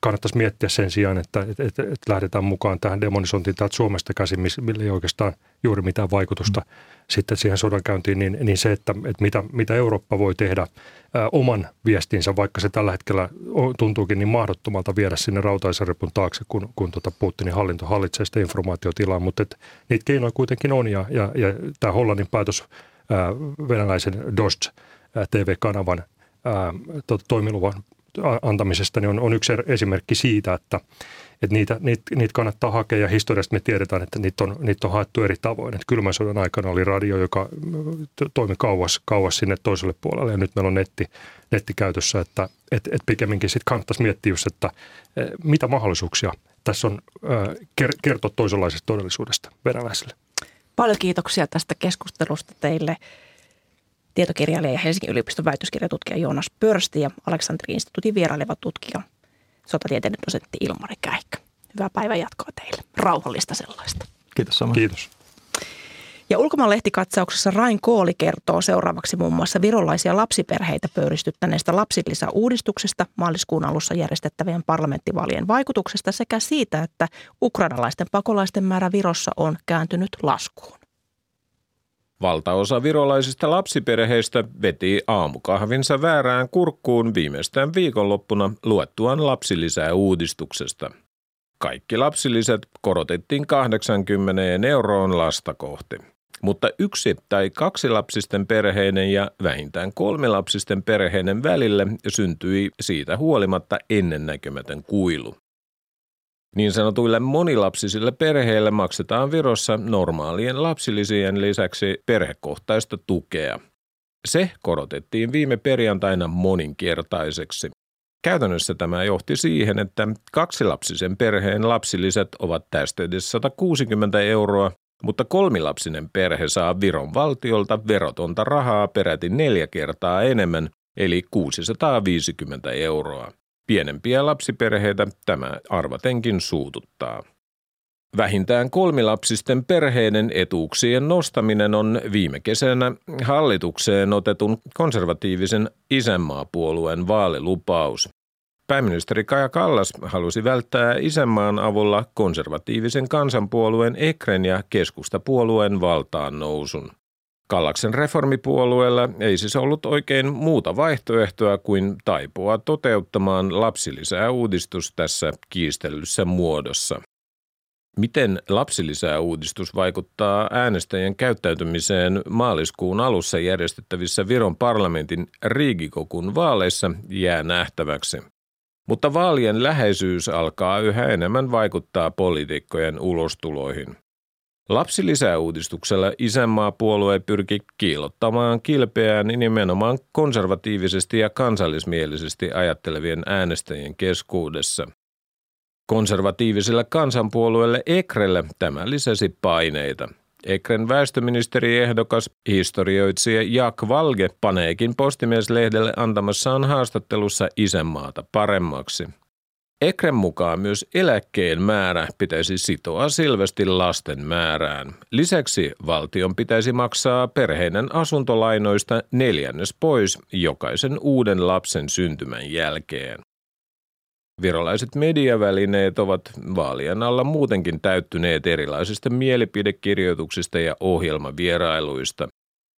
kannattaisi miettiä sen sijaan, että et, et, et lähdetään mukaan tähän demonisointiin täältä Suomesta käsin, millä ei oikeastaan juuri mitään vaikutusta mm. sitten siihen sodankäyntiin, niin, niin se, että, että mitä, mitä Eurooppa voi tehdä ää, oman viestinsä, vaikka se tällä hetkellä tuntuukin niin mahdottomalta viedä sinne rautaisaripun taakse, kun, kun tota Putinin hallinto hallitsee sitä informaatiotilaa, mutta et, niitä keinoja kuitenkin on ja, ja, ja tämä Hollannin päätös ää, venäläisen Dost TV-kanavan ää, to, toimiluvan antamisesta, niin on, on yksi esimerkki siitä, että, että niitä, niitä, niitä kannattaa hakea ja historiasta me tiedetään, että niitä on, niitä on haettu eri tavoin. Että kylmän sodan aikana oli radio, joka toimi kauas, kauas sinne toiselle puolelle ja nyt meillä on netti, netti käytössä, että et, et pikemminkin sitten kannattaisi miettiä just, että mitä mahdollisuuksia tässä on kertoa toisenlaisesta todellisuudesta venäläisille. Paljon kiitoksia tästä keskustelusta teille tietokirjailija ja Helsingin yliopiston väitöskirjatutkija Joonas Pörsti ja Aleksanteri instituutin vieraileva tutkija sotatieteiden dosentti Ilmari Käikkö. Hyvää päivän jatkoa teille. Rauhallista sellaista. Kiitos samoin. Kiitos. Ja ulkomaanlehtikatsauksessa Rain Kooli kertoo seuraavaksi muun muassa virolaisia lapsiperheitä pöyristyttäneestä lapsilisäuudistuksesta, maaliskuun alussa järjestettävien parlamenttivaalien vaikutuksesta sekä siitä, että ukrainalaisten pakolaisten määrä Virossa on kääntynyt laskuun. Valtaosa virolaisista lapsiperheistä veti aamukahvinsa väärään kurkkuun viimeistään viikonloppuna luettuaan lapsilisää uudistuksesta. Kaikki lapsilisät korotettiin 80 euroon lasta kohti. Mutta yksi tai kaksi lapsisten perheiden ja vähintään kolme lapsisten perheiden välille syntyi siitä huolimatta ennennäkemätön kuilu. Niin sanotuille monilapsisille perheille maksetaan Virossa normaalien lapsilisien lisäksi perhekohtaista tukea. Se korotettiin viime perjantaina moninkertaiseksi. Käytännössä tämä johti siihen, että kaksilapsisen perheen lapsilisät ovat tästä edes 160 euroa, mutta kolmilapsinen perhe saa Viron valtiolta verotonta rahaa peräti neljä kertaa enemmän, eli 650 euroa. Pienempiä lapsiperheitä tämä arvatenkin suututtaa. Vähintään kolmilapsisten perheiden etuuksien nostaminen on viime kesänä hallitukseen otetun konservatiivisen isänmaapuolueen vaalilupaus. Pääministeri Kaja Kallas halusi välttää isänmaan avulla konservatiivisen kansanpuolueen Ekren ja keskustapuolueen valtaan nousun. Kallaksen reformipuolueella ei siis ollut oikein muuta vaihtoehtoa kuin taipua toteuttamaan lapsilisää uudistus tässä kiistellyssä muodossa. Miten lapsilisää uudistus vaikuttaa äänestäjien käyttäytymiseen maaliskuun alussa järjestettävissä Viron parlamentin Riigikokun vaaleissa jää nähtäväksi. Mutta vaalien läheisyys alkaa yhä enemmän vaikuttaa poliitikkojen ulostuloihin. Lapsilisäuudistuksella isänmaapuolue pyrki kiilottamaan kilpeään nimenomaan konservatiivisesti ja kansallismielisesti ajattelevien äänestäjien keskuudessa. Konservatiiviselle kansanpuolueelle Ekrelle tämä lisäsi paineita. Ekren väestöministeriehdokas historioitsija Jaak Valge paneekin postimieslehdelle antamassaan haastattelussa isänmaata paremmaksi – Ekren mukaan myös eläkkeen määrä pitäisi sitoa selvästi lasten määrään. Lisäksi valtion pitäisi maksaa perheiden asuntolainoista neljännes pois jokaisen uuden lapsen syntymän jälkeen. Virolaiset mediavälineet ovat vaalien alla muutenkin täyttyneet erilaisista mielipidekirjoituksista ja ohjelmavierailuista –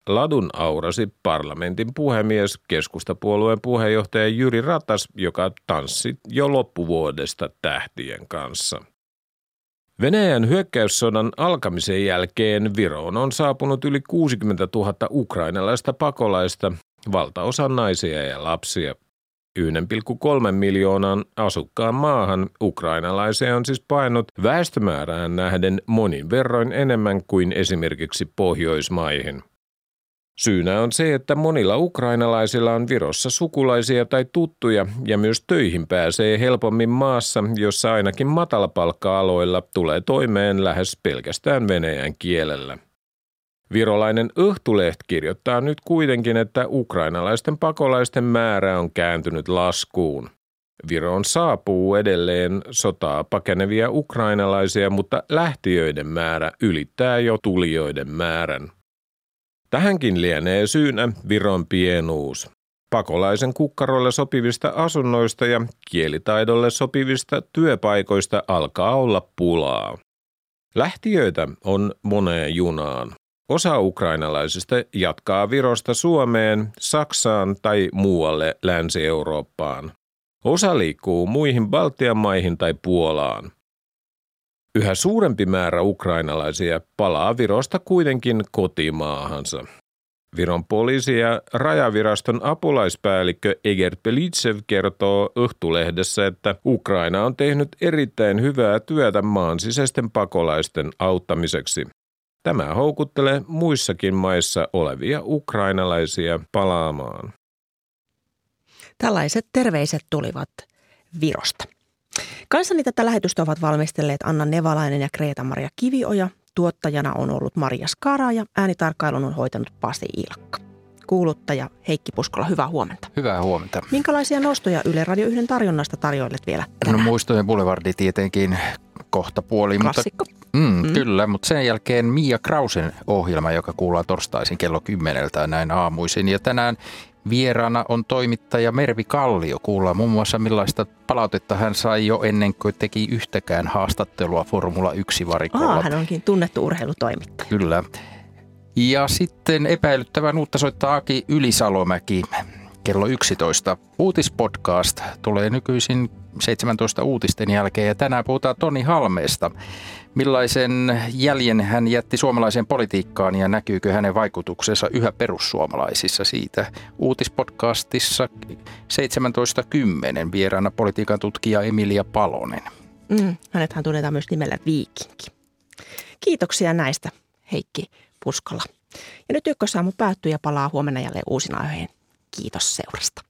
Ladun aurasi parlamentin puhemies, keskustapuolueen puheenjohtaja Jyri Ratas, joka tanssi jo loppuvuodesta tähtien kanssa. Venäjän hyökkäyssodan alkamisen jälkeen Viroon on saapunut yli 60 000 ukrainalaista pakolaista, valtaosa naisia ja lapsia. 1,3 miljoonan asukkaan maahan ukrainalaisia on siis painut väestömäärään nähden monin verroin enemmän kuin esimerkiksi Pohjoismaihin – Syynä on se, että monilla ukrainalaisilla on Virossa sukulaisia tai tuttuja ja myös töihin pääsee helpommin maassa, jossa ainakin matalapalkka-aloilla tulee toimeen lähes pelkästään venäjän kielellä. Virolainen Öhtuleht kirjoittaa nyt kuitenkin, että ukrainalaisten pakolaisten määrä on kääntynyt laskuun. Viroon saapuu edelleen sotaa pakenevia ukrainalaisia, mutta lähtiöiden määrä ylittää jo tulijoiden määrän. Tähänkin lienee syynä Viron pienuus. Pakolaisen kukkarolle sopivista asunnoista ja kielitaidolle sopivista työpaikoista alkaa olla pulaa. Lähtiöitä on moneen junaan. Osa ukrainalaisista jatkaa Virosta Suomeen, Saksaan tai muualle Länsi-Eurooppaan. Osa liikkuu muihin Baltian maihin tai Puolaan. Yhä suurempi määrä ukrainalaisia palaa Virosta kuitenkin kotimaahansa. Viron poliisi- ja rajaviraston apulaispäällikkö Eger Pelitsev kertoo Öhtulehdessä, että Ukraina on tehnyt erittäin hyvää työtä maan sisäisten pakolaisten auttamiseksi. Tämä houkuttelee muissakin maissa olevia ukrainalaisia palaamaan. Tällaiset terveiset tulivat Virosta. Kanssani tätä lähetystä ovat valmistelleet Anna Nevalainen ja Kreeta-Maria Kivioja. Tuottajana on ollut Maria Skara ja äänitarkkailun on hoitanut Pasi Ilkka. Kuuluttaja Heikki Puskola, hyvää huomenta. Hyvää huomenta. Minkälaisia nostoja Yle Radio 1 tarjonnasta tarjoilet vielä tänään? No muistojen Boulevardi tietenkin kohta puoli. Klassikko. Mutta, mm, mm. Kyllä, mutta sen jälkeen Mia Krausen ohjelma, joka kuullaan torstaisin kello kymmeneltä näin aamuisin. Ja tänään Vieraana on toimittaja Mervi Kallio. Kuullaan muun muassa millaista palautetta hän sai jo ennen kuin teki yhtäkään haastattelua Formula 1-varikolla. Aa, hän onkin tunnettu urheilutoimittaja. Kyllä. Ja sitten epäilyttävän uutta soittaa Aki Ylisalomäki. Kello 11 uutispodcast tulee nykyisin 17 uutisten jälkeen ja tänään puhutaan Toni Halmeesta. Millaisen jäljen hän jätti suomalaiseen politiikkaan ja näkyykö hänen vaikutuksensa yhä perussuomalaisissa siitä? Uutispodcastissa 17.10 vieraana politiikan tutkija Emilia Palonen. Mm, hänethän tunnetaan myös nimellä Viikinki. Kiitoksia näistä, Heikki Puskala. Ja nyt ykkösaamu päättyy ja palaa huomenna jälleen uusin aiheen. Kiitos seurasta.